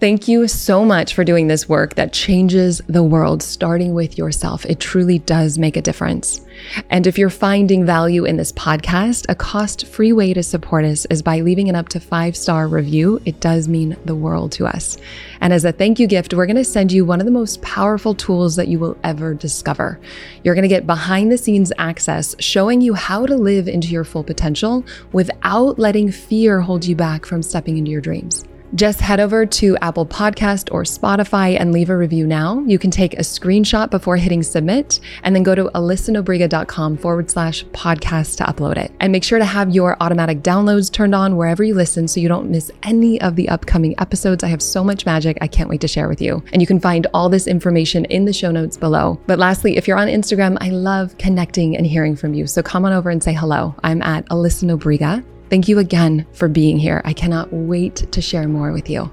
Thank you so much for doing this work that changes the world, starting with yourself. It truly does make a difference. And if you're finding value in this podcast, a cost free way to support us is by leaving an up to five star review. It does mean the world to us. And as a thank you gift, we're going to send you one of the most powerful tools that you will ever discover. You're going to get behind the scenes access showing you how to live into your full potential without letting fear hold you back from stepping into your dreams. Just head over to Apple Podcast or Spotify and leave a review now. You can take a screenshot before hitting submit and then go to alyssanobriga.com forward slash podcast to upload it. And make sure to have your automatic downloads turned on wherever you listen so you don't miss any of the upcoming episodes. I have so much magic I can't wait to share with you. And you can find all this information in the show notes below. But lastly, if you're on Instagram, I love connecting and hearing from you. So come on over and say hello. I'm at Alyssa Nobriga. Thank you again for being here. I cannot wait to share more with you.